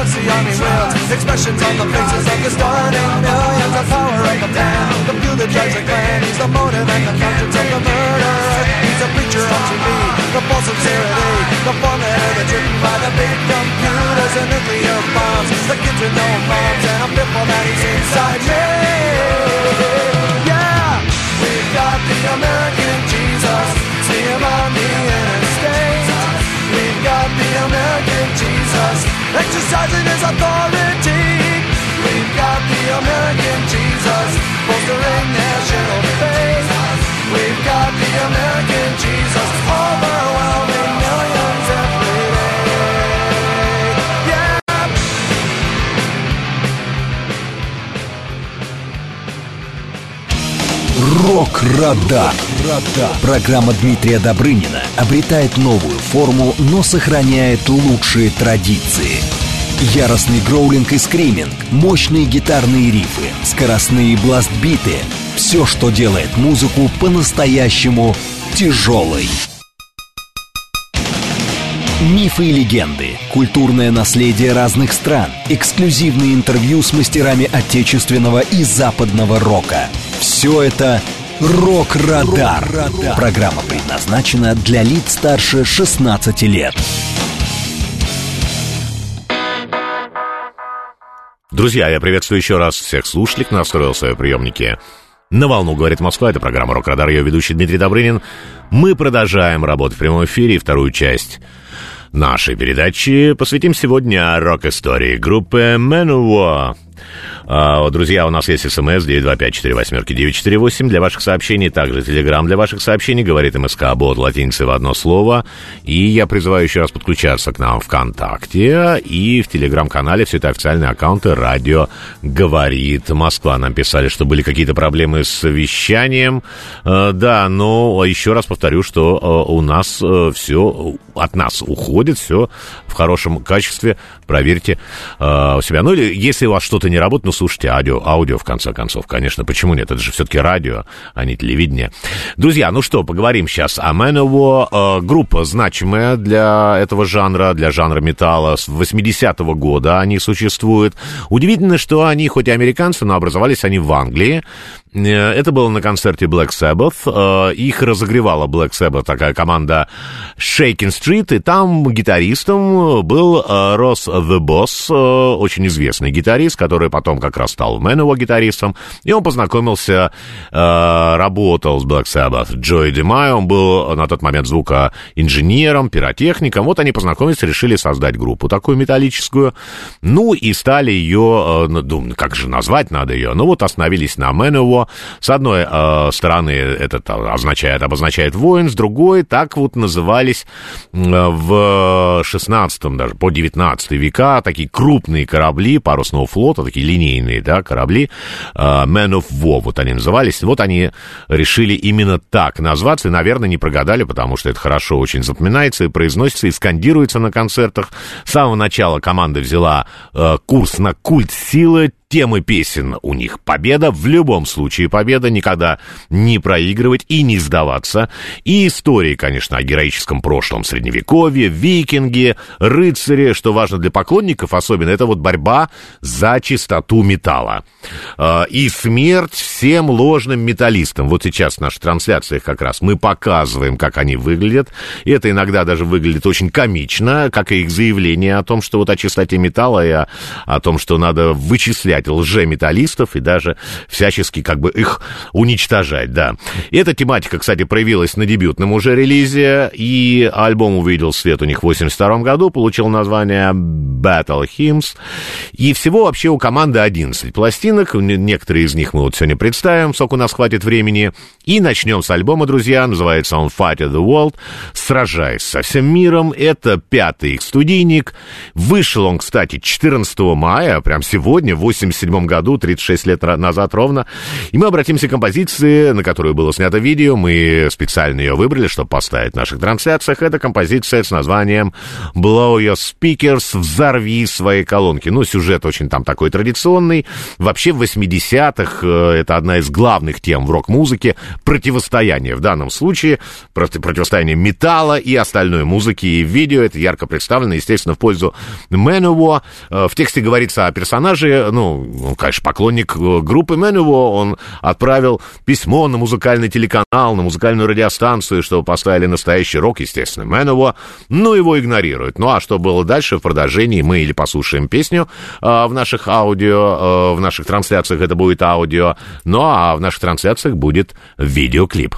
What's the army will? Expressions on the faces of the starting millions of power of the plan. Computer drives the plan. He's the motive and the conscience of the murderer. He's a preacher on TV. The false sincerity. The formula that's written by the big computers and nuclear bombs. The kids with no moms and a pitfall that he's inside me. Yeah, we've got the American Jesus. See him on the end of the American Jesus, exercising his authority. We've got the American Jesus, bolstering national faith. We've got the American Jesus, overwhelming. Рок-Радар. Программа Дмитрия Добрынина обретает новую форму, но сохраняет лучшие традиции. Яростный гроулинг и скриминг, мощные гитарные рифы, скоростные бластбиты — все, что делает музыку по-настоящему тяжелой. Мифы и легенды, культурное наследие разных стран, эксклюзивные интервью с мастерами отечественного и западного рока. Все это «Рок-Радар». Программа предназначена для лиц старше 16 лет. Друзья, я приветствую еще раз всех слушателей, кто настроил свои приемники На волну говорит Москва. Это программа Рок-Радар. Ее ведущий Дмитрий Добрынин. Мы продолжаем работу в прямом эфире. И вторую часть нашей передачи посвятим сегодня рок-истории группы Manowar. А, друзья, у нас есть смс 925-48-948 для ваших сообщений, также телеграм для ваших сообщений, говорит МСК Бот латиницей в одно слово. И я призываю еще раз подключаться к нам ВКонтакте и в телеграм-канале, все это официальные аккаунты «Радио говорит Москва». Нам писали, что были какие-то проблемы с вещанием. А, да, но еще раз повторю, что а, у нас все от нас уходит, все в хорошем качестве. Проверьте у себя. Ну или если у вас что-то не работает, ну слушайте аудио, аудио в конце концов, конечно, почему нет? Это же все-таки радио, а не телевидение. Друзья, ну что, поговорим сейчас о Manowar. Э, группа значимая для этого жанра, для жанра металла. С 80-го года они существуют. Удивительно, что они, хоть и американцы, но образовались они в Англии. Э, это было на концерте Black Sabbath. Э, их разогревала Black Sabbath, такая команда Shaking Street, и там гитаристом был э, Росс The Boss, очень известный гитарист, который потом как раз стал Мэнова гитаристом, и он познакомился, работал с Black Sabbath Джой Демай, он был на тот момент звукоинженером, пиротехником, вот они познакомились, решили создать группу такую металлическую, ну и стали ее, ну, как же назвать надо ее, ну вот остановились на Мэнова, с одной э, стороны, это означает, обозначает воин, с другой, так вот назывались э, в 16 даже по 19 века такие крупные корабли парусного флота, такие линейные, да, корабли, э, Men of War, вот они назывались. Вот они решили именно так назваться, и, наверное, не прогадали, потому что это хорошо очень запоминается и произносится, и скандируется на концертах. С самого начала команда взяла э, курс на культ силы, темы песен у них победа, в любом случае победа, никогда не проигрывать и не сдаваться. И истории, конечно, о героическом прошлом Средневековье, викинги, рыцари, что важно для поклонников особенно, это вот борьба за чистоту металла. А, и смерть всем ложным металлистам. Вот сейчас в наших трансляциях как раз мы показываем, как они выглядят. И это иногда даже выглядит очень комично, как и их заявление о том, что вот о чистоте металла и о, о том, что надо вычислять искать лжеметаллистов и даже всячески как бы их уничтожать, да. И эта тематика, кстати, проявилась на дебютном уже релизе, и альбом увидел свет у них в 82 году, получил название Battle Hymns, и всего вообще у команды 11 пластинок, некоторые из них мы вот сегодня представим, сколько у нас хватит времени, и начнем с альбома, друзья, называется он Fight the World, сражаясь со всем миром, это пятый их студийник, вышел он, кстати, 14 мая, прям сегодня, 8 1977 году, 36 лет назад ровно. И мы обратимся к композиции, на которую было снято видео. Мы специально ее выбрали, чтобы поставить в наших трансляциях. Это композиция с названием «Blow Your Speakers», «Взорви свои колонки». Ну, сюжет очень там такой традиционный. Вообще в 80-х э, это одна из главных тем в рок-музыке. Противостояние в данном случае. Противостояние металла и остальной музыки. И видео это ярко представлено, естественно, в пользу Manowar. Э, в тексте говорится о персонаже, ну, он, конечно, поклонник э, группы Manowar, он отправил письмо на музыкальный телеканал, на музыкальную радиостанцию, чтобы поставили настоящий рок, естественно, Manowar, но его игнорируют. Ну, а что было дальше в продолжении, мы или послушаем песню э, в наших аудио, э, в наших трансляциях это будет аудио, ну, а в наших трансляциях будет видеоклип.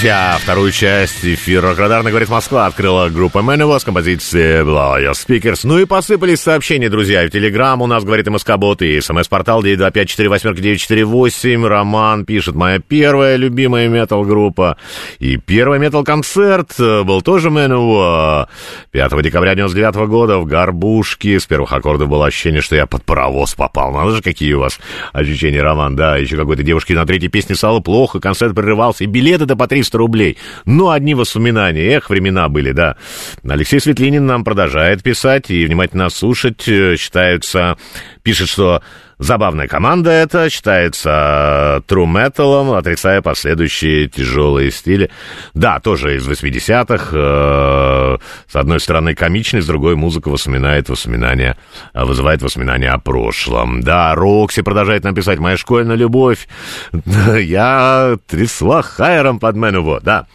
Друзья, вторую часть эфира «Радарно говорит Москва» открыла группа Manowar с композицией Blow Your Speakers. Ну и посыпались сообщения, друзья, в Телеграм у нас говорит МСК-бот и СМС-портал 925-48-948. Роман пишет, моя первая любимая метал-группа и первый метал-концерт был тоже Manowar. 5 декабря 99 года в Горбушке. С первых аккордов было ощущение, что я под паровоз попал. Надо же, какие у вас ощущения, Роман. Да, еще какой-то девушке на третьей песне стало плохо, концерт прерывался, и билеты-то по 300 рублей. Ну, одни воспоминания. Эх, времена были, да. Алексей Светлинин нам продолжает писать и внимательно слушать. Э, считаются... Пишет, что Забавная команда это, считается true metal, отрицая последующие тяжелые стили. Да, тоже из 80-х. Э, с одной стороны комичный, с другой музыка воспоминает воспоминания, вызывает воспоминания о прошлом. Да, Рокси продолжает нам писать «Моя школьная любовь». Я трясла хайером под Мэнуво, да.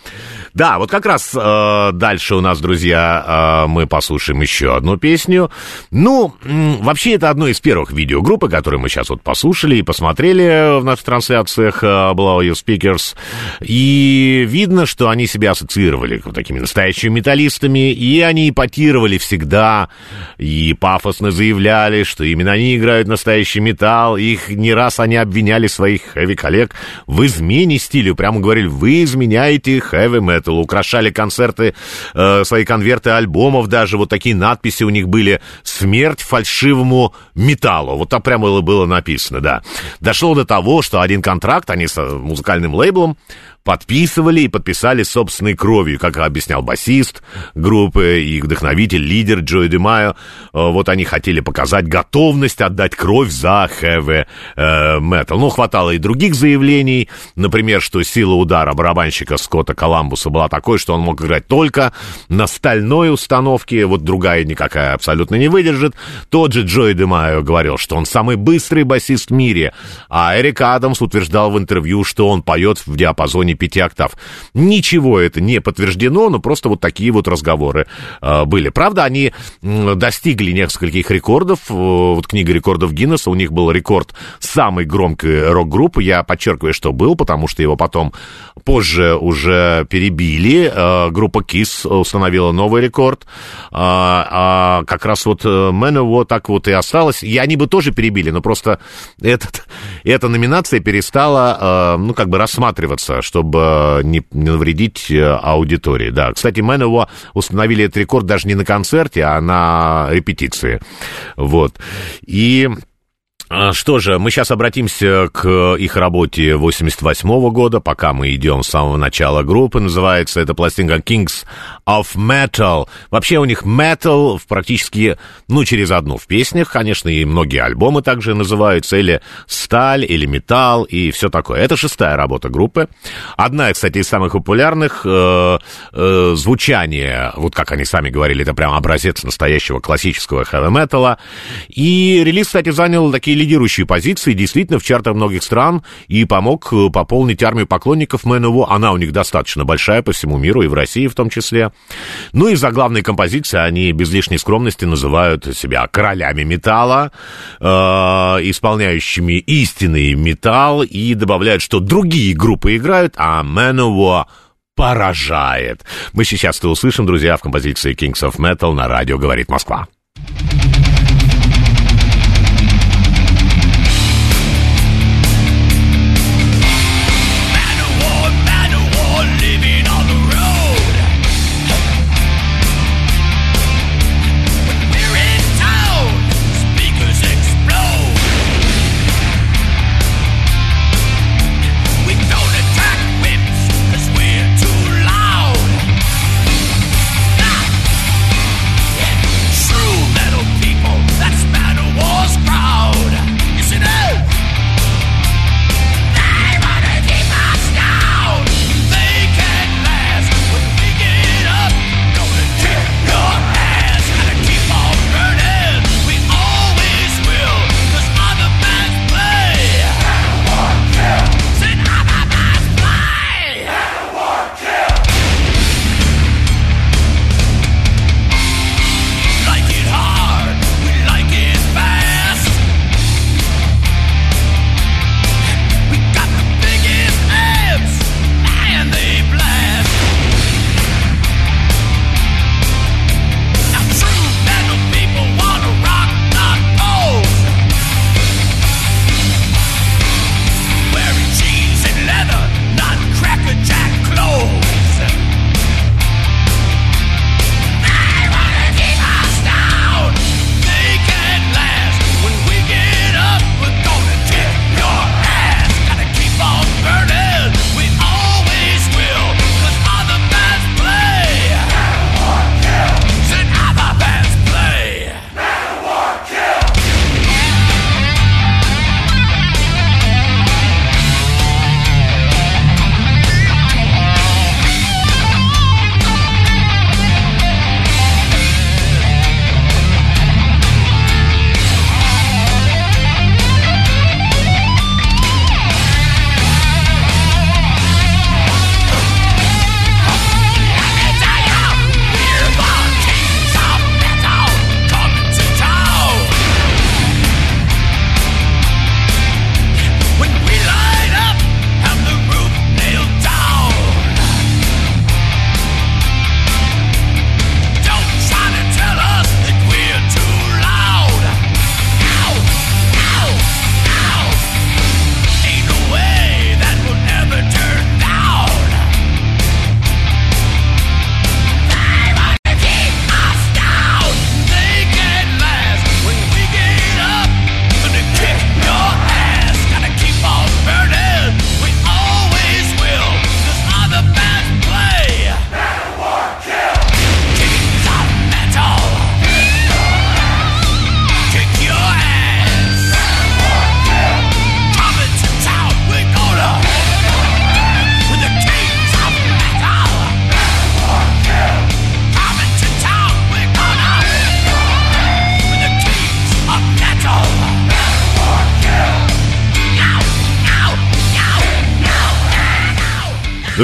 Да, вот как раз э, дальше у нас, друзья, э, мы послушаем еще одну песню. Ну, вообще, это одно из первых видео группы, которые мы сейчас вот послушали и посмотрели в наших трансляциях э, Blow Your Speakers. И видно, что они себя ассоциировали вот такими настоящими металлистами, и они ипотировали всегда, и пафосно заявляли, что именно они играют настоящий металл. Их не раз они обвиняли своих хэви-коллег в измене стилю. Прямо говорили, вы изменяете хэви-метал Metal, украшали концерты, э, свои конверты альбомов даже, вот такие надписи у них были «Смерть фальшивому металлу». Вот там прямо было написано, да. Дошло до того, что один контракт они с музыкальным лейблом подписывали и подписали собственной кровью, как объяснял басист группы и вдохновитель, лидер Джой Демайо. Э, вот они хотели показать готовность отдать кровь за heavy э, metal. Ну, хватало и других заявлений, например, что сила удара барабанщика Скотта Коламбуса была такой, что он мог играть только на стальной установке, вот другая никакая абсолютно не выдержит. Тот же Джой Демайо говорил, что он самый быстрый басист в мире, а Эрик Адамс утверждал в интервью, что он поет в диапазоне 5 октав. Ничего это не подтверждено, но просто вот такие вот разговоры э, были. Правда, они достигли нескольких рекордов. Э, вот книга рекордов Гиннесса, у них был рекорд самой громкой рок-группы. Я подчеркиваю, что был, потому что его потом позже уже перебили. Э, группа KISS установила новый рекорд. А, а как раз вот Manowar так вот и осталось. И они бы тоже перебили, но просто этот, эта номинация перестала, ну, как бы рассматриваться, чтобы чтобы не, не навредить э, аудитории. Да, кстати, Мэнова установили этот рекорд даже не на концерте, а на репетиции. Вот. И что же, мы сейчас обратимся к их работе 88 -го года, пока мы идем с самого начала группы. Называется эта пластинка Kings of Metal. Вообще у них metal практически, ну, через одну в песнях, конечно, и многие альбомы также называются, или сталь, или металл, и все такое. Это шестая работа группы. Одна, кстати, из самых популярных. Э, э, звучание, вот как они сами говорили, это прям образец настоящего классического хэви-металла. И релиз, кстати, занял такие лидирующие позиции действительно в чартах многих стран и помог э, пополнить армию поклонников Мэнова. Она у них достаточно большая по всему миру и в России в том числе. Ну и за главные композиции они без лишней скромности называют себя королями металла, э, исполняющими истинный металл и добавляют, что другие группы играют, а Manowar поражает. Мы сейчас это услышим, друзья, в композиции Kings of Metal на радио «Говорит Москва». True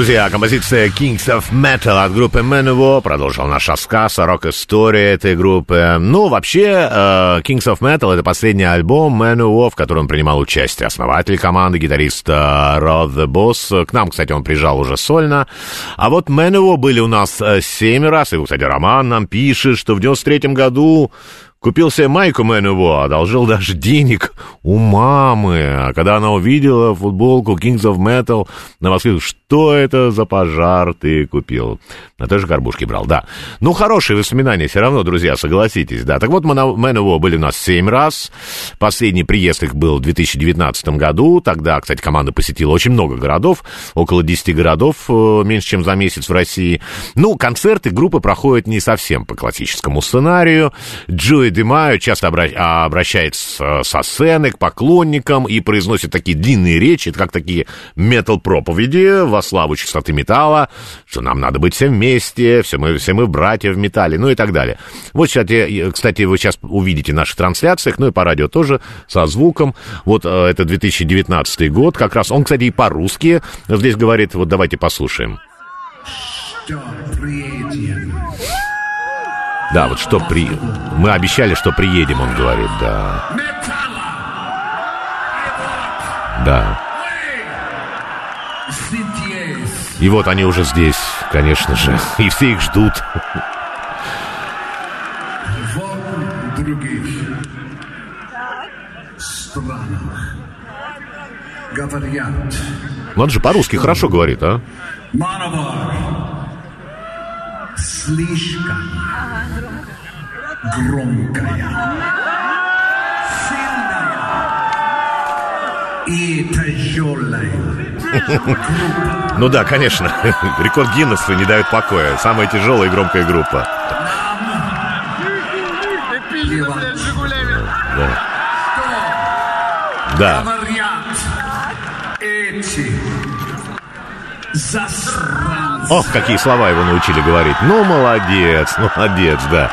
Друзья, композиция Kings of Metal от группы Manowar продолжил наш рассказ о рок-истории этой группы. Ну, вообще, э, Kings of Metal — это последний альбом Manowar, в котором принимал участие основатель команды, гитарист э, Rod the Boss. К нам, кстати, он приезжал уже сольно. А вот Manowar были у нас э, семь раз, и, кстати, Роман нам пишет, что в 93 году Купил себе майку Мэнуво, одолжил даже денег у мамы. А когда она увидела футболку Kings of Metal, на воскликнула, что это за пожар ты купил? На той же горбушке брал, да. Ну, хорошие воспоминания все равно, друзья, согласитесь, да. Так вот, Мэнуво были у нас семь раз. Последний приезд их был в 2019 году. Тогда, кстати, команда посетила очень много городов, около 10 городов, э, меньше, чем за месяц в России. Ну, концерты группы проходят не совсем по классическому сценарию. Джои Демаю часто а, обращается со сцены к поклонникам и произносит такие длинные речи, как такие метал-проповеди во славу чистоты металла, что нам надо быть все вместе, все мы, все мы братья в металле, ну и так далее. Вот, кстати, кстати, вы сейчас увидите в наших трансляциях, ну и по радио тоже, со звуком. Вот э, это 2019 год, как раз он, кстати, и по-русски здесь говорит, вот давайте послушаем. Что приедем? Да, вот что при... Мы обещали, что приедем, он говорит, да. Да. И вот они уже здесь, конечно же. И все их ждут. В других странах говорят... Он же по-русски хорошо говорит, а? Слишком громкая, сильная и тяжелая. Ну да, конечно. Рекорд Гиннесса не дает покоя. Самая тяжелая и громкая группа. Да. Да. Эти засранцы. Ох, какие слова его научили говорить. Ну, молодец, молодец, да.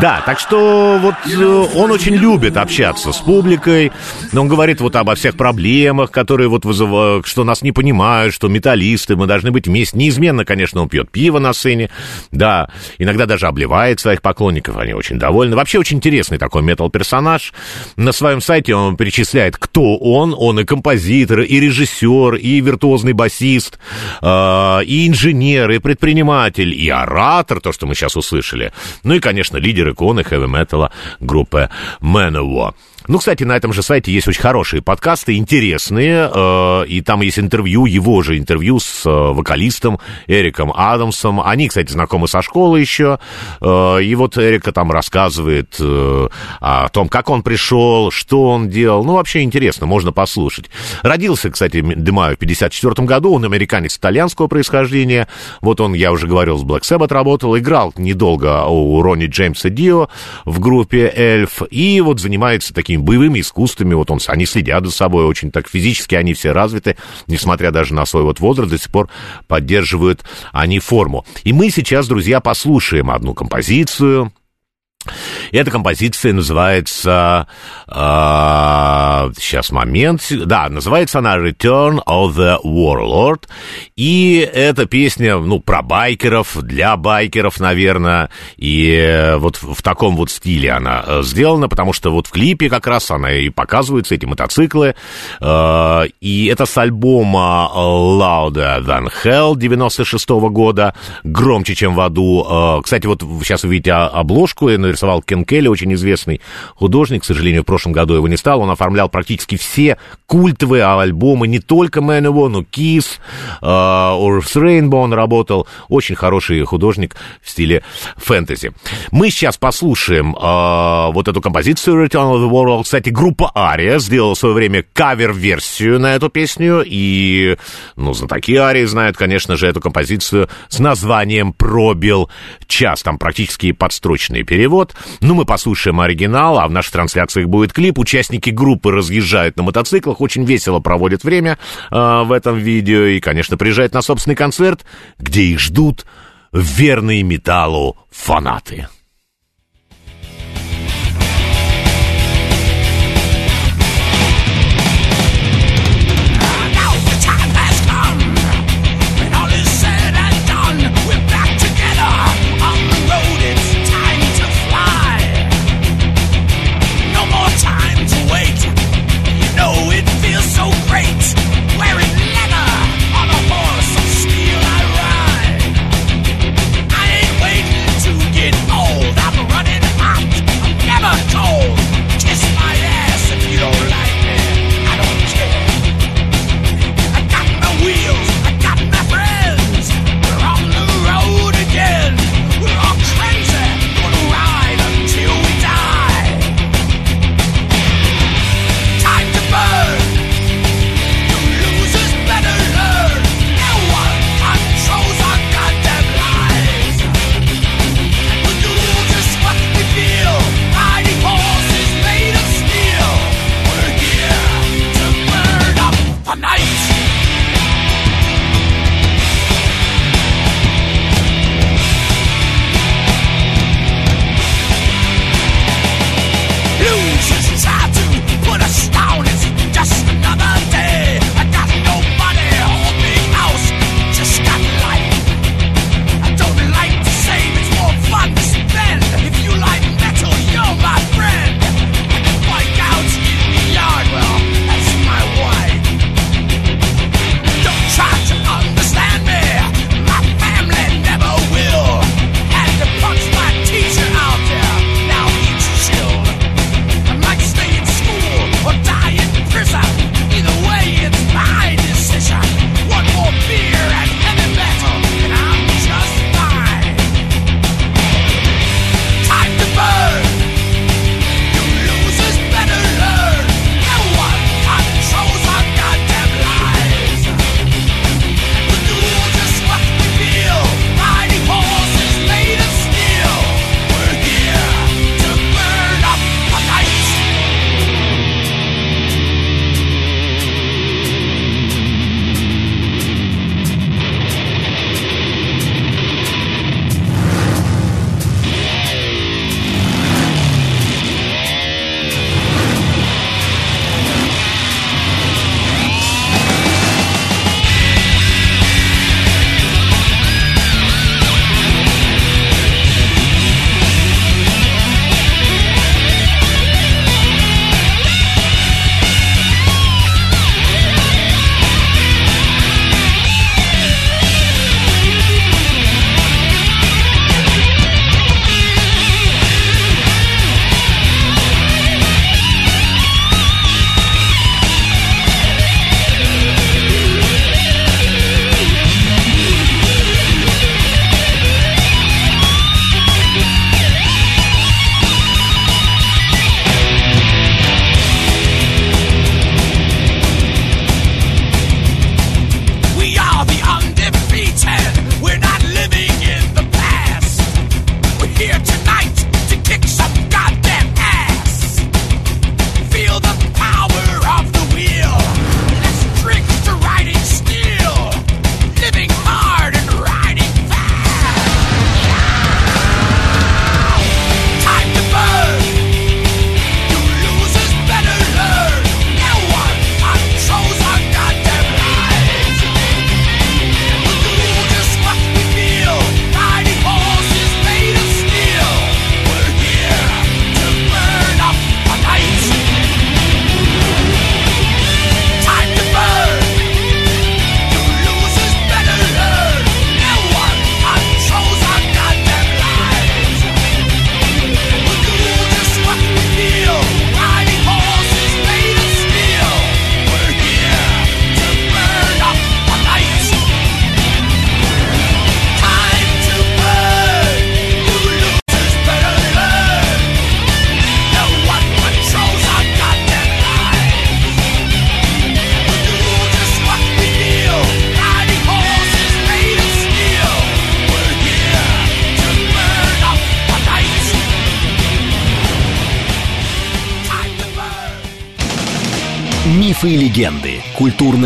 Да, так что вот э, он очень любит общаться с публикой. Он говорит вот обо всех проблемах, которые вот вызывают, что нас не понимают, что металлисты, мы должны быть вместе. Неизменно, конечно, он пьет пиво на сцене. Да, иногда даже обливает своих поклонников, они очень довольны. Вообще очень интересный такой метал-персонаж. На своем сайте он перечисляет, кто он. Он и композитор, и режиссер, и виртуозный басист, э, и инженер, и предприниматель, и оратор, то, что мы сейчас услышали. Ну и, конечно, лидер иконы хэви-металла группы Manowar. Ну, кстати, на этом же сайте есть очень хорошие подкасты, интересные, э, и там есть интервью, его же интервью с э, вокалистом Эриком Адамсом. Они, кстати, знакомы со школы еще, э, и вот Эрика там рассказывает э, о том, как он пришел, что он делал. Ну, вообще интересно, можно послушать. Родился, кстати, Демаю в 54 году, он американец итальянского происхождения. Вот он, я уже говорил, с Black Sabbath работал, играл недолго у Ронни Джеймса Дио в группе Эльф, и вот занимается таким боевыми искусствами, вот он, они следят за собой очень так физически, они все развиты, несмотря даже на свой вот возраст, до сих пор поддерживают они форму. И мы сейчас, друзья, послушаем одну композицию, эта композиция называется... Э, сейчас, момент. Да, называется она «Return of the Warlord». И эта песня, ну, про байкеров, для байкеров, наверное. И э, вот в таком вот стиле она э, сделана, потому что вот в клипе как раз она и показываются, эти мотоциклы. Э, и это с альбома Louder Than Hell 96 -го года. Громче, чем в аду. Кстати, вот сейчас вы видите обложку, нарисовал Кен Келли, очень известный художник, к сожалению, в прошлом году его не стал, он оформлял практически все культовые альбомы, не только Manowar, но Kiss, uh, Earth Rainbow он работал, очень хороший художник в стиле фэнтези. Мы сейчас послушаем uh, вот эту композицию Return of the World. Кстати, группа Ария сделала в свое время кавер-версию на эту песню, и, ну, знатоки Арии знают, конечно же, эту композицию с названием «Пробил час». Там практически подстрочный перевод. Ну, мы послушаем оригинал, а в наших трансляциях будет клип. Участники группы разъезжают на мотоциклах, очень весело проводят время э, в этом видео и, конечно, приезжают на собственный концерт, где их ждут верные металлу фанаты.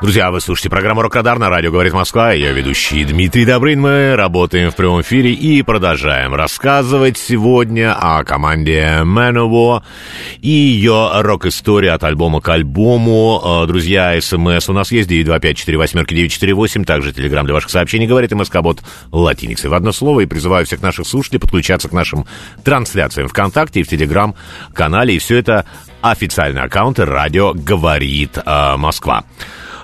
Друзья, вы слушаете программу «Рокадар» на радио «Говорит Москва». Я ведущий Дмитрий Добрын. Мы работаем в прямом эфире и продолжаем рассказывать сегодня о команде Manowar и ее рок-история от альбома к альбому. Э, друзья, смс у нас есть 925-48-948, также телеграмм для ваших сообщений говорит МСК-бот латиницей в одно слово. И призываю всех наших слушателей подключаться к нашим трансляциям ВКонтакте и в телеграм-канале. И все это официальный аккаунт радио «Говорит э, Москва».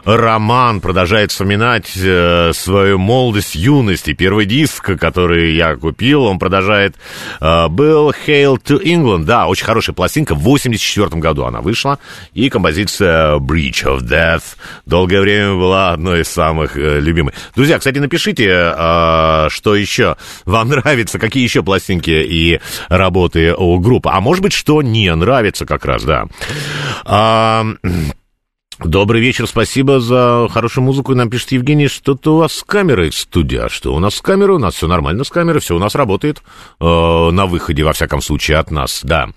Роман продолжает вспоминать э, свою молодость, юность. И первый диск, который я купил, он продолжает, э, был Hail to England. Да, очень хорошая пластинка. В 84 году она вышла. И композиция Breach of Death долгое время была одной из самых э, любимых. Друзья, кстати, напишите, э, что еще вам нравится, какие еще пластинки и работы у группы. А может быть, что не нравится как раз, да. А, Добрый вечер, спасибо за хорошую музыку. Нам пишет Евгений, что-то у вас с камерой в студии. А что у нас с камерой? У нас все нормально с камерой, все у нас работает. Э, на выходе, во всяком случае, от нас, да.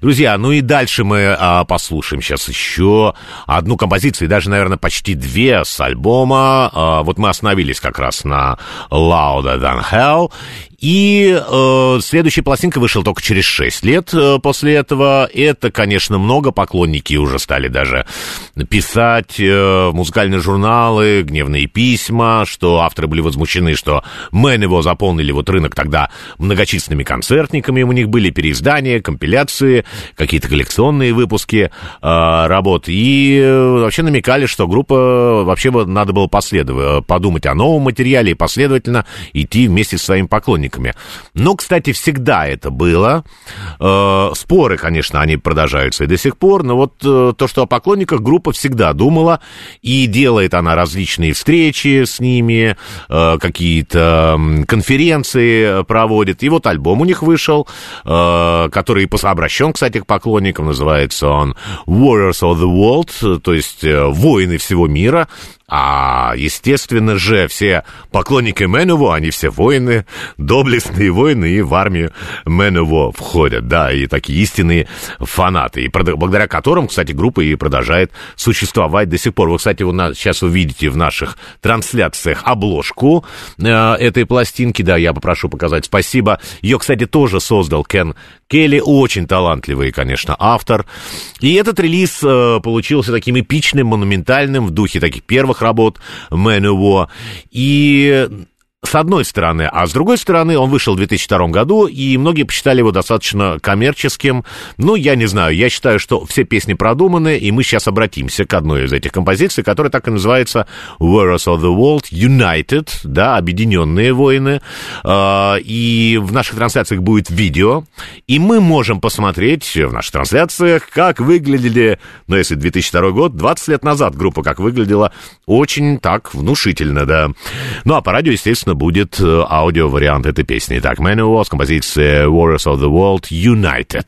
Друзья, ну и дальше мы э, послушаем сейчас еще одну композицию, даже, наверное, почти две с альбома. Э, вот мы остановились как раз на Louder Than Hell. И э, следующая пластинка вышла только через 6 лет э, после этого. Это, конечно, много поклонники уже стали даже писать э, музыкальные журналы, гневные письма, что авторы были возмущены, что Мэн его заполнили вот рынок тогда многочисленными концертниками, у них были переиздания, компиляции, какие-то коллекционные выпуски э, работ. И э, вообще намекали, что группа вообще надо было последовать, подумать о новом материале и последовательно идти вместе со своими поклонниками поклонниками. Но, кстати, всегда это было. Э, споры, конечно, они продолжаются и до сих пор, но вот э, то, что о поклонниках группа всегда думала, и делает она различные встречи с ними, э, какие-то конференции проводит. И вот альбом у них вышел, который обращен, кстати, к поклонникам, называется он Warriors of the World, то есть воины всего мира. А, естественно же, все поклонники Мэнуво, они все воины, доблестные воины, и в армию Мэнуво входят, да, и такие истинные фанаты, и благодаря которым, кстати, группа и продолжает существовать до сих пор. Вы, кстати, вы сейчас увидите в наших трансляциях обложку э, этой пластинки, да, я попрошу показать, спасибо. Ее, кстати, тоже создал Кен Келли, очень талантливый, конечно, автор. И этот релиз э, получился таким эпичным, монументальным в духе таких первых первых работ Мэнуво. И одной стороны, а с другой стороны, он вышел в 2002 году, и многие посчитали его достаточно коммерческим. Ну, я не знаю, я считаю, что все песни продуманы, и мы сейчас обратимся к одной из этих композиций, которая так и называется Warriors of the World United, да, Объединенные воины. А, и в наших трансляциях будет видео, и мы можем посмотреть в наших трансляциях, как выглядели, ну, если 2002 год, 20 лет назад группа как выглядела, очень так внушительно, да. Ну, а по радио, естественно, будет э, аудиовариант этой песни. Итак, Manual с композицией Warriors of the World United.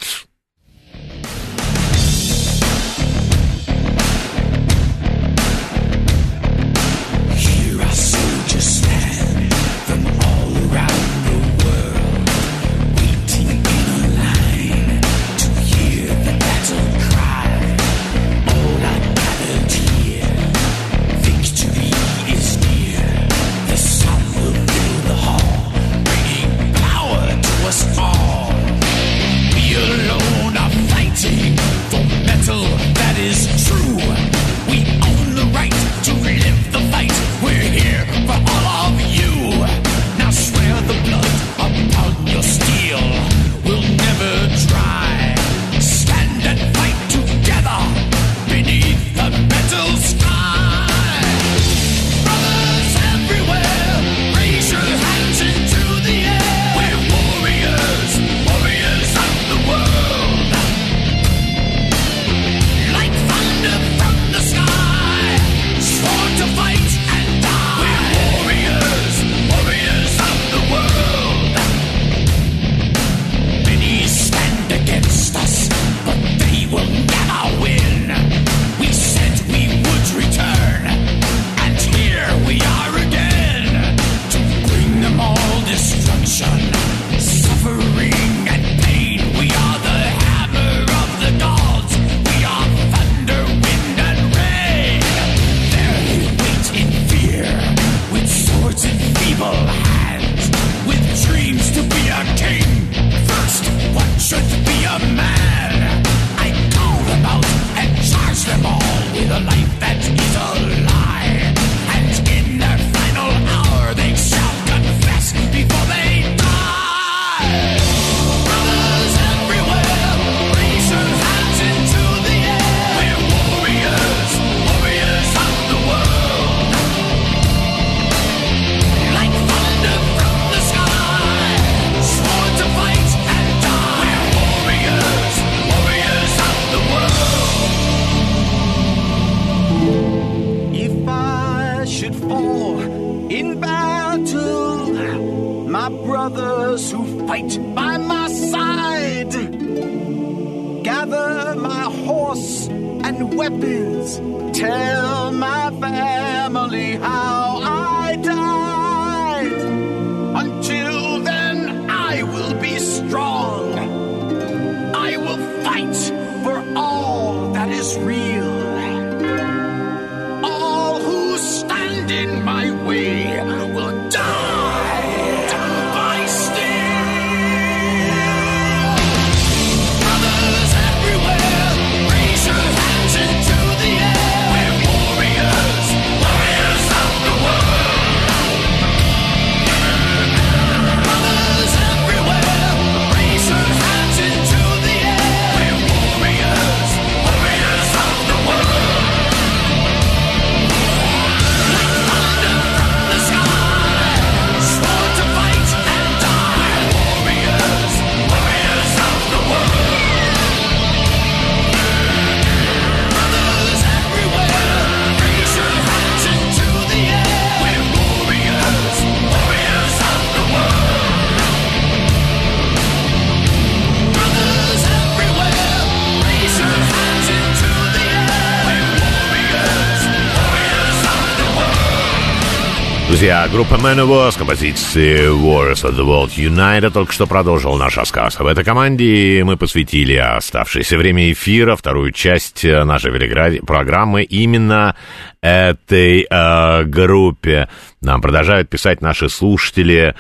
Друзья, группа Manowar с композицией Warriors of the World United только что продолжил наш рассказ. В этой команде мы посвятили оставшееся время эфира, вторую часть э, нашей велигра- программы именно этой э, группе. Нам продолжают писать наши слушатели.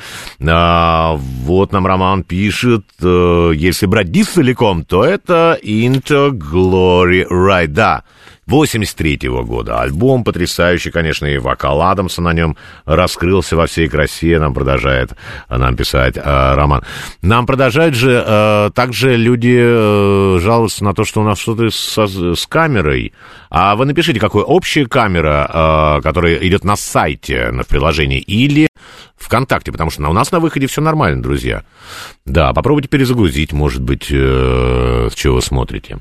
А, вот нам Роман пишет, э, если брать диск целиком, то это Into Glory Ride. Да, 83-го года. Альбом потрясающий, конечно, и вокал Адамса на нем раскрылся во всей красе, нам продолжает нам писать э, Роман. Нам продолжают же, э, также люди э, жалуются на то, что у нас что-то с, с камерой. А вы напишите, какая общая камера, э, которая идет на сайте, в приложении, или ВКонтакте, потому что у нас на выходе все нормально, друзья. Да, попробуйте перезагрузить, может быть, э, с чего вы смотрите.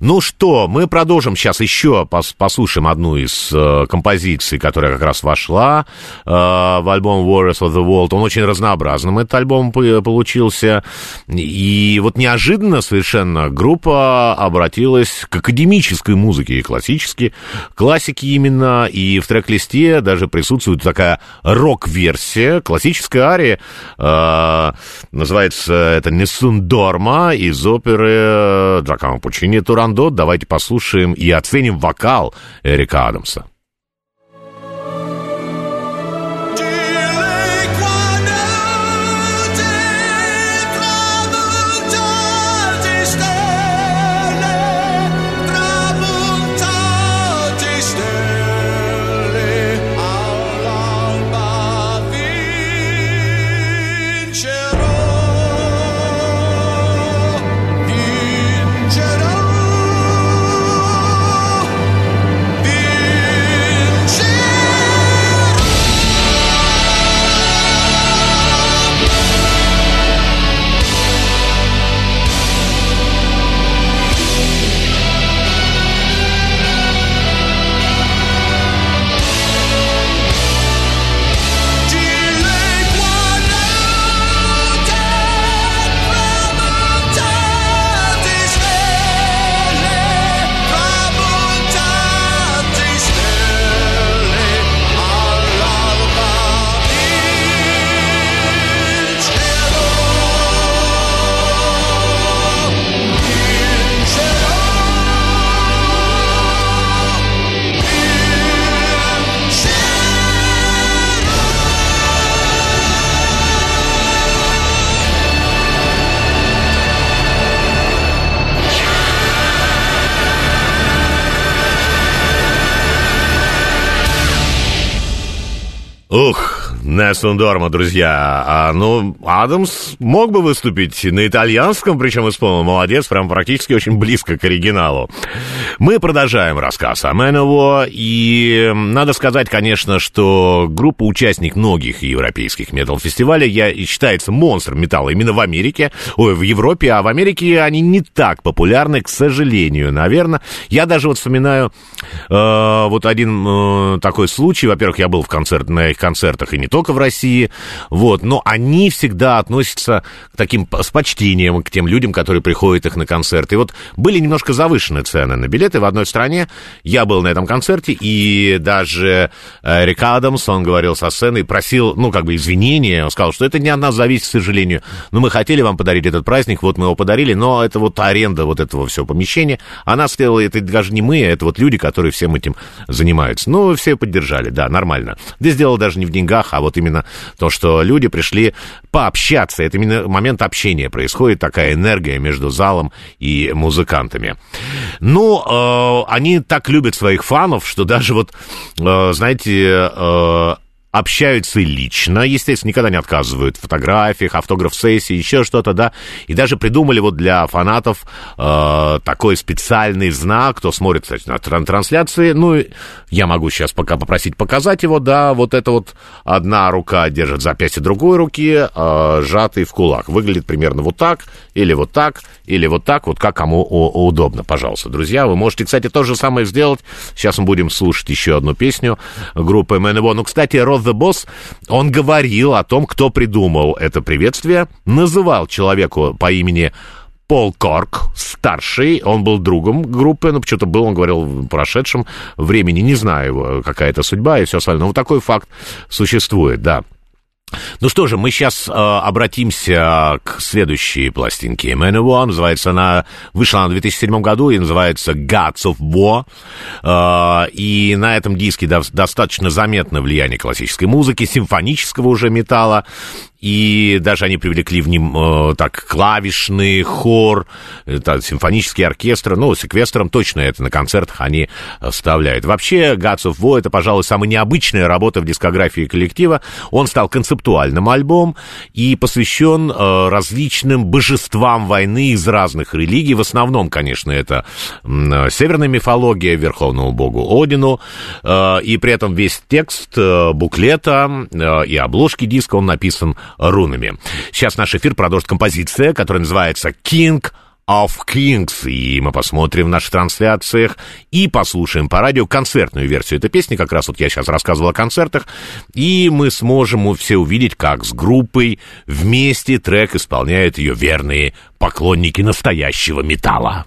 Ну что, мы продолжим сейчас еще, пос послушаем одну из э, композиций, которая как раз вошла э, в альбом Warriors of the World. Он очень разнообразным, этот альбом по- получился. И вот неожиданно совершенно группа обратилась к академической музыке и классической, классике именно, и в трек-листе даже присутствует такая рок-версия, классическая ария, э, называется это «Несун Дорма» из оперы Джакомо Пучини «Турандот». Давайте послушаем и оценим вокал Эрика Адамса. Ух, Нестон Дорма, друзья. А, ну, Адамс мог бы выступить на итальянском, причем исполнил. Молодец, прям практически очень близко к оригиналу. Мы продолжаем рассказ о Мэново. И надо сказать, конечно, что группа участник многих европейских метал-фестивалей. Я считается монстром металла именно в Америке. Ой, в Европе. А в Америке они не так популярны, к сожалению, наверное. Я даже вот вспоминаю э, вот один э, такой случай. Во-первых, я был в концерт, на их концертах, и не только в России, вот, но они всегда относятся к таким с почтением к тем людям, которые приходят их на концерты. И вот были немножко завышены цены на билеты в одной стране. Я был на этом концерте, и даже э, Рик Адамс, он говорил со сцены, просил, ну, как бы извинения, он сказал, что это не от нас зависит, к сожалению, но мы хотели вам подарить этот праздник, вот мы его подарили, но это вот аренда вот этого всего помещения, она стоила, это даже не мы, это вот люди, которые всем этим занимаются. Ну, все поддержали, да, нормально. Здесь дело даже не в деньгах, а вот именно то, что люди пришли пообщаться, это именно момент общения происходит, такая энергия между залом и музыкантами. Ну, э, они так любят своих фанов, что даже вот, э, знаете, э, общаются лично, естественно, никогда не отказывают в фотографиях, автограф-сессии, еще что-то, да, и даже придумали вот для фанатов э, такой специальный знак, кто смотрит, кстати, на трансляции, ну, я могу сейчас пока попросить показать его, да, вот это вот одна рука держит запястье другой руки, э, сжатый в кулак, выглядит примерно вот так, или вот так, или вот так, вот как кому удобно, пожалуйста, друзья, вы можете, кстати, то же самое сделать, сейчас мы будем слушать еще одну песню группы МНВО, ну, кстати, Род the Boss, он говорил о том, кто придумал это приветствие, называл человеку по имени Пол Корк, старший, он был другом группы, но почему-то был, он говорил, в прошедшем времени, не знаю, какая это судьба и все остальное. Но вот такой факт существует, да. Ну что же, мы сейчас э, обратимся к следующей пластинке. Man называется она, вышла она в 2007 году и называется Gods of War. Э, и на этом диске до, достаточно заметно влияние классической музыки, симфонического уже металла и даже они привлекли в ним э, так клавишный хор, это, симфонический оркестр, ну, с эквестром точно это на концертах они вставляют. Вообще, Gods of War это, пожалуй, самая необычная работа в дискографии коллектива. Он стал концептуальным альбомом и посвящен э, различным божествам войны из разных религий. В основном, конечно, это э, северная мифология верховному богу Одину, э, и при этом весь текст э, буклета э, и обложки диска, он написан рунами. Сейчас наш эфир продолжит композиция, которая называется «King of Kings. И мы посмотрим в наших трансляциях и послушаем по радио концертную версию этой песни. Как раз вот я сейчас рассказывал о концертах. И мы сможем все увидеть, как с группой вместе трек исполняют ее верные поклонники настоящего металла.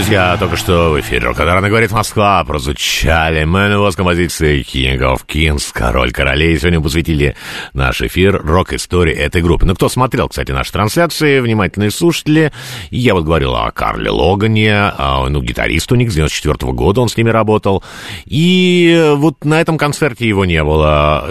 Друзья, только что в эфире она говорит Москва, прозвучали его с композицией King of Kings, Король Королей. Сегодня посвятили наш эфир рок-истории этой группы. Ну, кто смотрел, кстати, наши трансляции, внимательные слушатели, я вот говорил о Карле Логане, а, ну, гитарист у них с 94 -го года, он с ними работал. И вот на этом концерте его не было.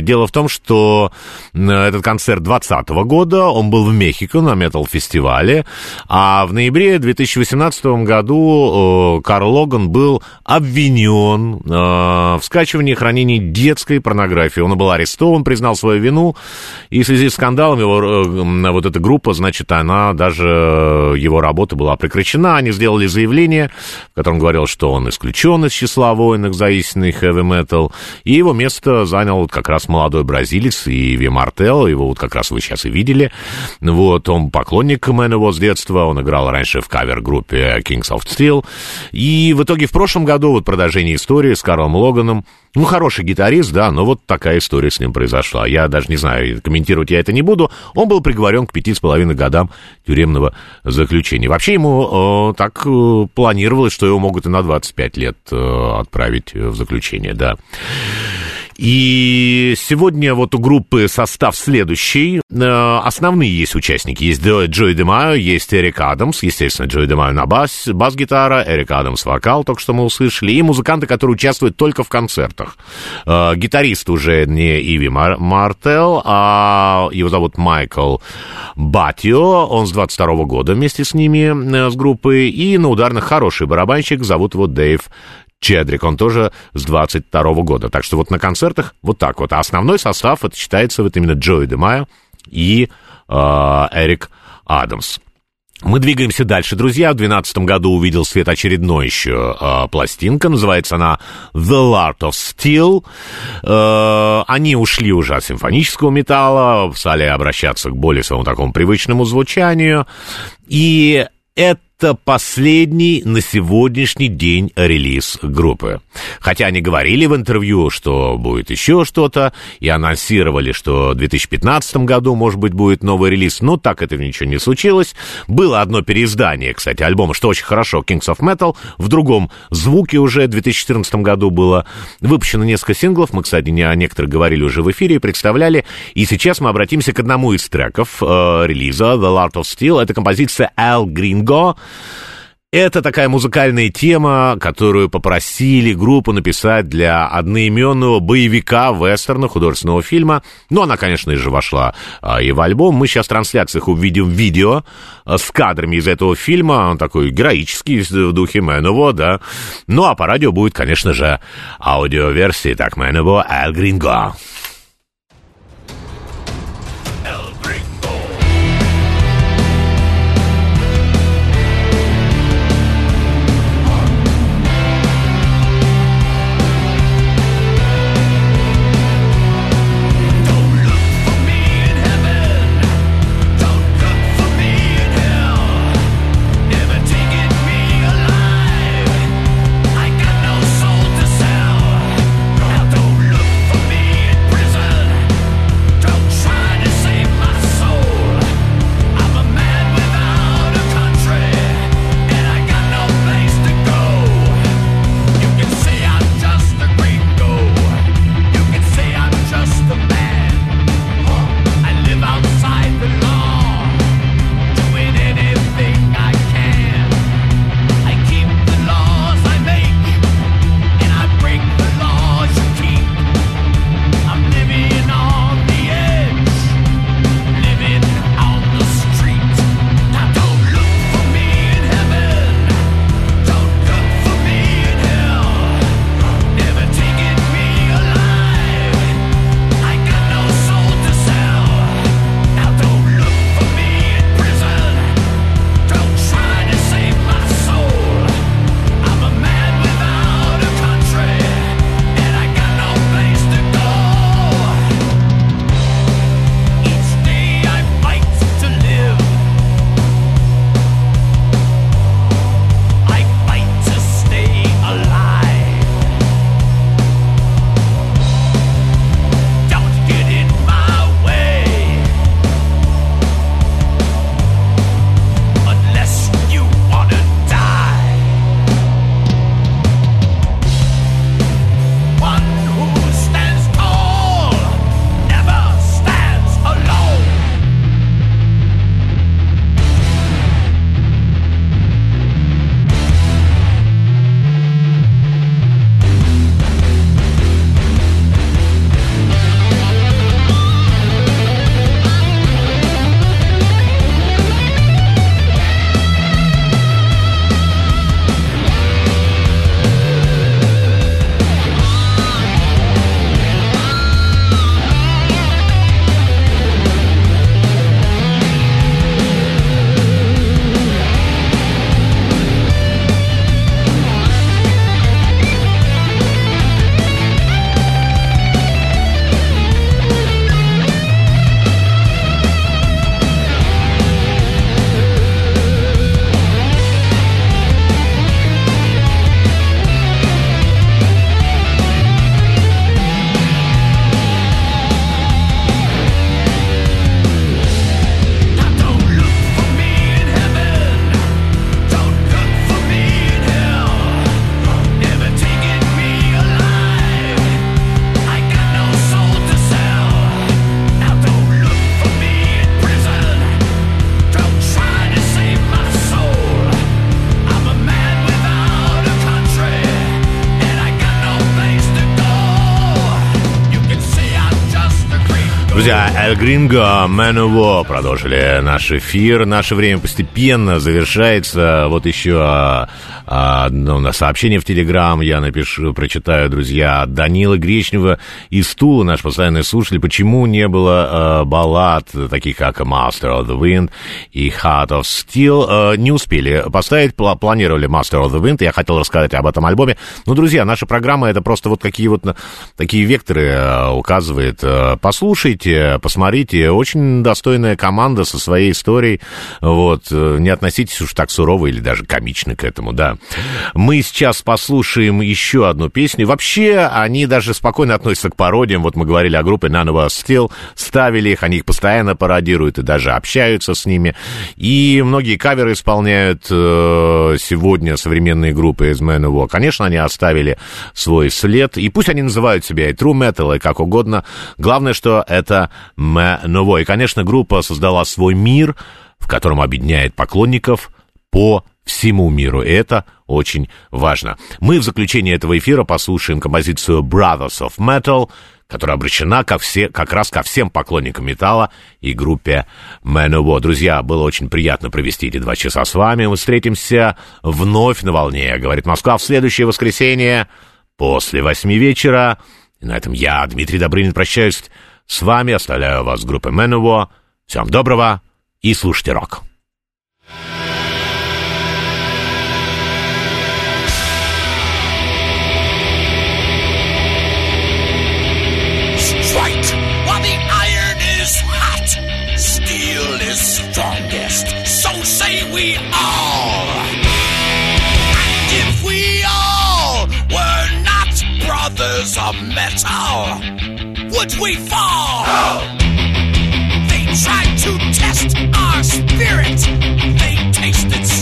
Дело в том, что этот концерт 20 -го года, он был в Мехико на метал-фестивале, а в ноябре 2018 году э, Карл Логан был обвинен э, в скачивании и хранении детской порнографии. Он был арестован, признал свою вину, и в связи с скандалом его, э, вот эта группа, значит, она даже, его работа была прекращена. Они сделали заявление, в котором говорил, что он исключен из числа воинов за истинный metal, и его место занял вот как раз молодой бразилец Иви Мартел, его вот как раз вы сейчас и видели. Вот, он поклонник Мэнэво с детства, он играл раньше в кавер-группе Kings of Steel. И в итоге в прошлом году вот продолжение истории с Карлом Логаном. Ну, хороший гитарист, да, но вот такая история с ним произошла. Я даже не знаю, комментировать я это не буду. Он был приговорен к пяти с половиной годам тюремного заключения. Вообще ему э, так э, планировалось, что его могут и на 25 лет э, отправить в заключение, да. И сегодня вот у группы состав следующий. Э, основные есть участники. Есть Джой Демайо, есть Эрик Адамс. Естественно, Джой Демайо на бас, бас-гитара, Эрик Адамс вокал, только что мы услышали. И музыканты, которые участвуют только в концертах. Э, гитарист уже не Иви Мар Мартел, а его зовут Майкл Батио. Он с 22 -го года вместе с ними, э, с группой. И на ударных хороший барабанщик, зовут его Дэйв Чедрик, он тоже с 22 -го года. Так что вот на концертах вот так вот. А основной состав, это считается вот именно Джои Демайо и э, Эрик Адамс. Мы двигаемся дальше, друзья. В 2012 году увидел свет очередной еще э, пластинка. Называется она The Art of Steel. Э, они ушли уже от симфонического металла, стали обращаться к более своему такому привычному звучанию. И это это последний на сегодняшний день релиз группы. Хотя они говорили в интервью, что будет еще что-то, и анонсировали, что в 2015 году, может быть, будет новый релиз, но так это ничего не случилось. Было одно переиздание, кстати, альбома, что очень хорошо, Kings of Metal, в другом звуке уже в 2014 году было выпущено несколько синглов, мы, кстати, не о некоторых говорили уже в эфире и представляли, и сейчас мы обратимся к одному из треков э, релиза The Art of Steel, это композиция Al Gringo, это такая музыкальная тема, которую попросили группу написать для одноименного боевика вестерна художественного фильма. Ну, она, конечно же, вошла а, и в альбом. Мы сейчас в трансляциях увидим видео а, с кадрами из этого фильма. Он такой героический в духе Мэново, да. Ну, а по радио будет, конечно же, аудиоверсия. Так, Мэново, Эл Гринго. Друзья, Эль Гринго, Мэнуво продолжили наш эфир. Наше время постепенно завершается. Вот еще а, ну, на сообщение в Телеграм я напишу, прочитаю, друзья. Данила Гречнева из Тула, наш постоянный слушатель. Почему не было а, баллад, таких как Master of the Wind и Heart of Steel? А, не успели поставить, планировали Master of the Wind. Я хотел рассказать об этом альбоме. Ну, друзья, наша программа это просто вот какие вот такие векторы а, указывает. А, послушайте посмотрите, очень достойная команда со своей историей. Вот, э, не относитесь уж так сурово или даже комично к этому, да. Мы сейчас послушаем еще одну песню. Вообще, они даже спокойно относятся к пародиям. Вот мы говорили о группе None of Us Still, ставили их, они их постоянно пародируют и даже общаются с ними. И многие каверы исполняют э, сегодня современные группы из Man War. Конечно, они оставили свой след, и пусть они называют себя и True Metal, и как угодно. Главное, что это это Ново. И, конечно, группа создала свой мир, в котором объединяет поклонников по всему миру. И это очень важно. Мы в заключение этого эфира послушаем композицию Brothers of Metal, которая обращена как, все, как раз ко всем поклонникам металла и группе Man Друзья, было очень приятно провести эти два часа с вами. Мы встретимся вновь на волне, говорит Москва, в следующее воскресенье после восьми вечера. И на этом я, Дмитрий Добрынин, прощаюсь с вами оставляю вас с группой Manowar. Всем доброго и слушайте рок. We all. And if we all were not brothers of metal, would we fall? No. They tried to test our spirit. They tasted.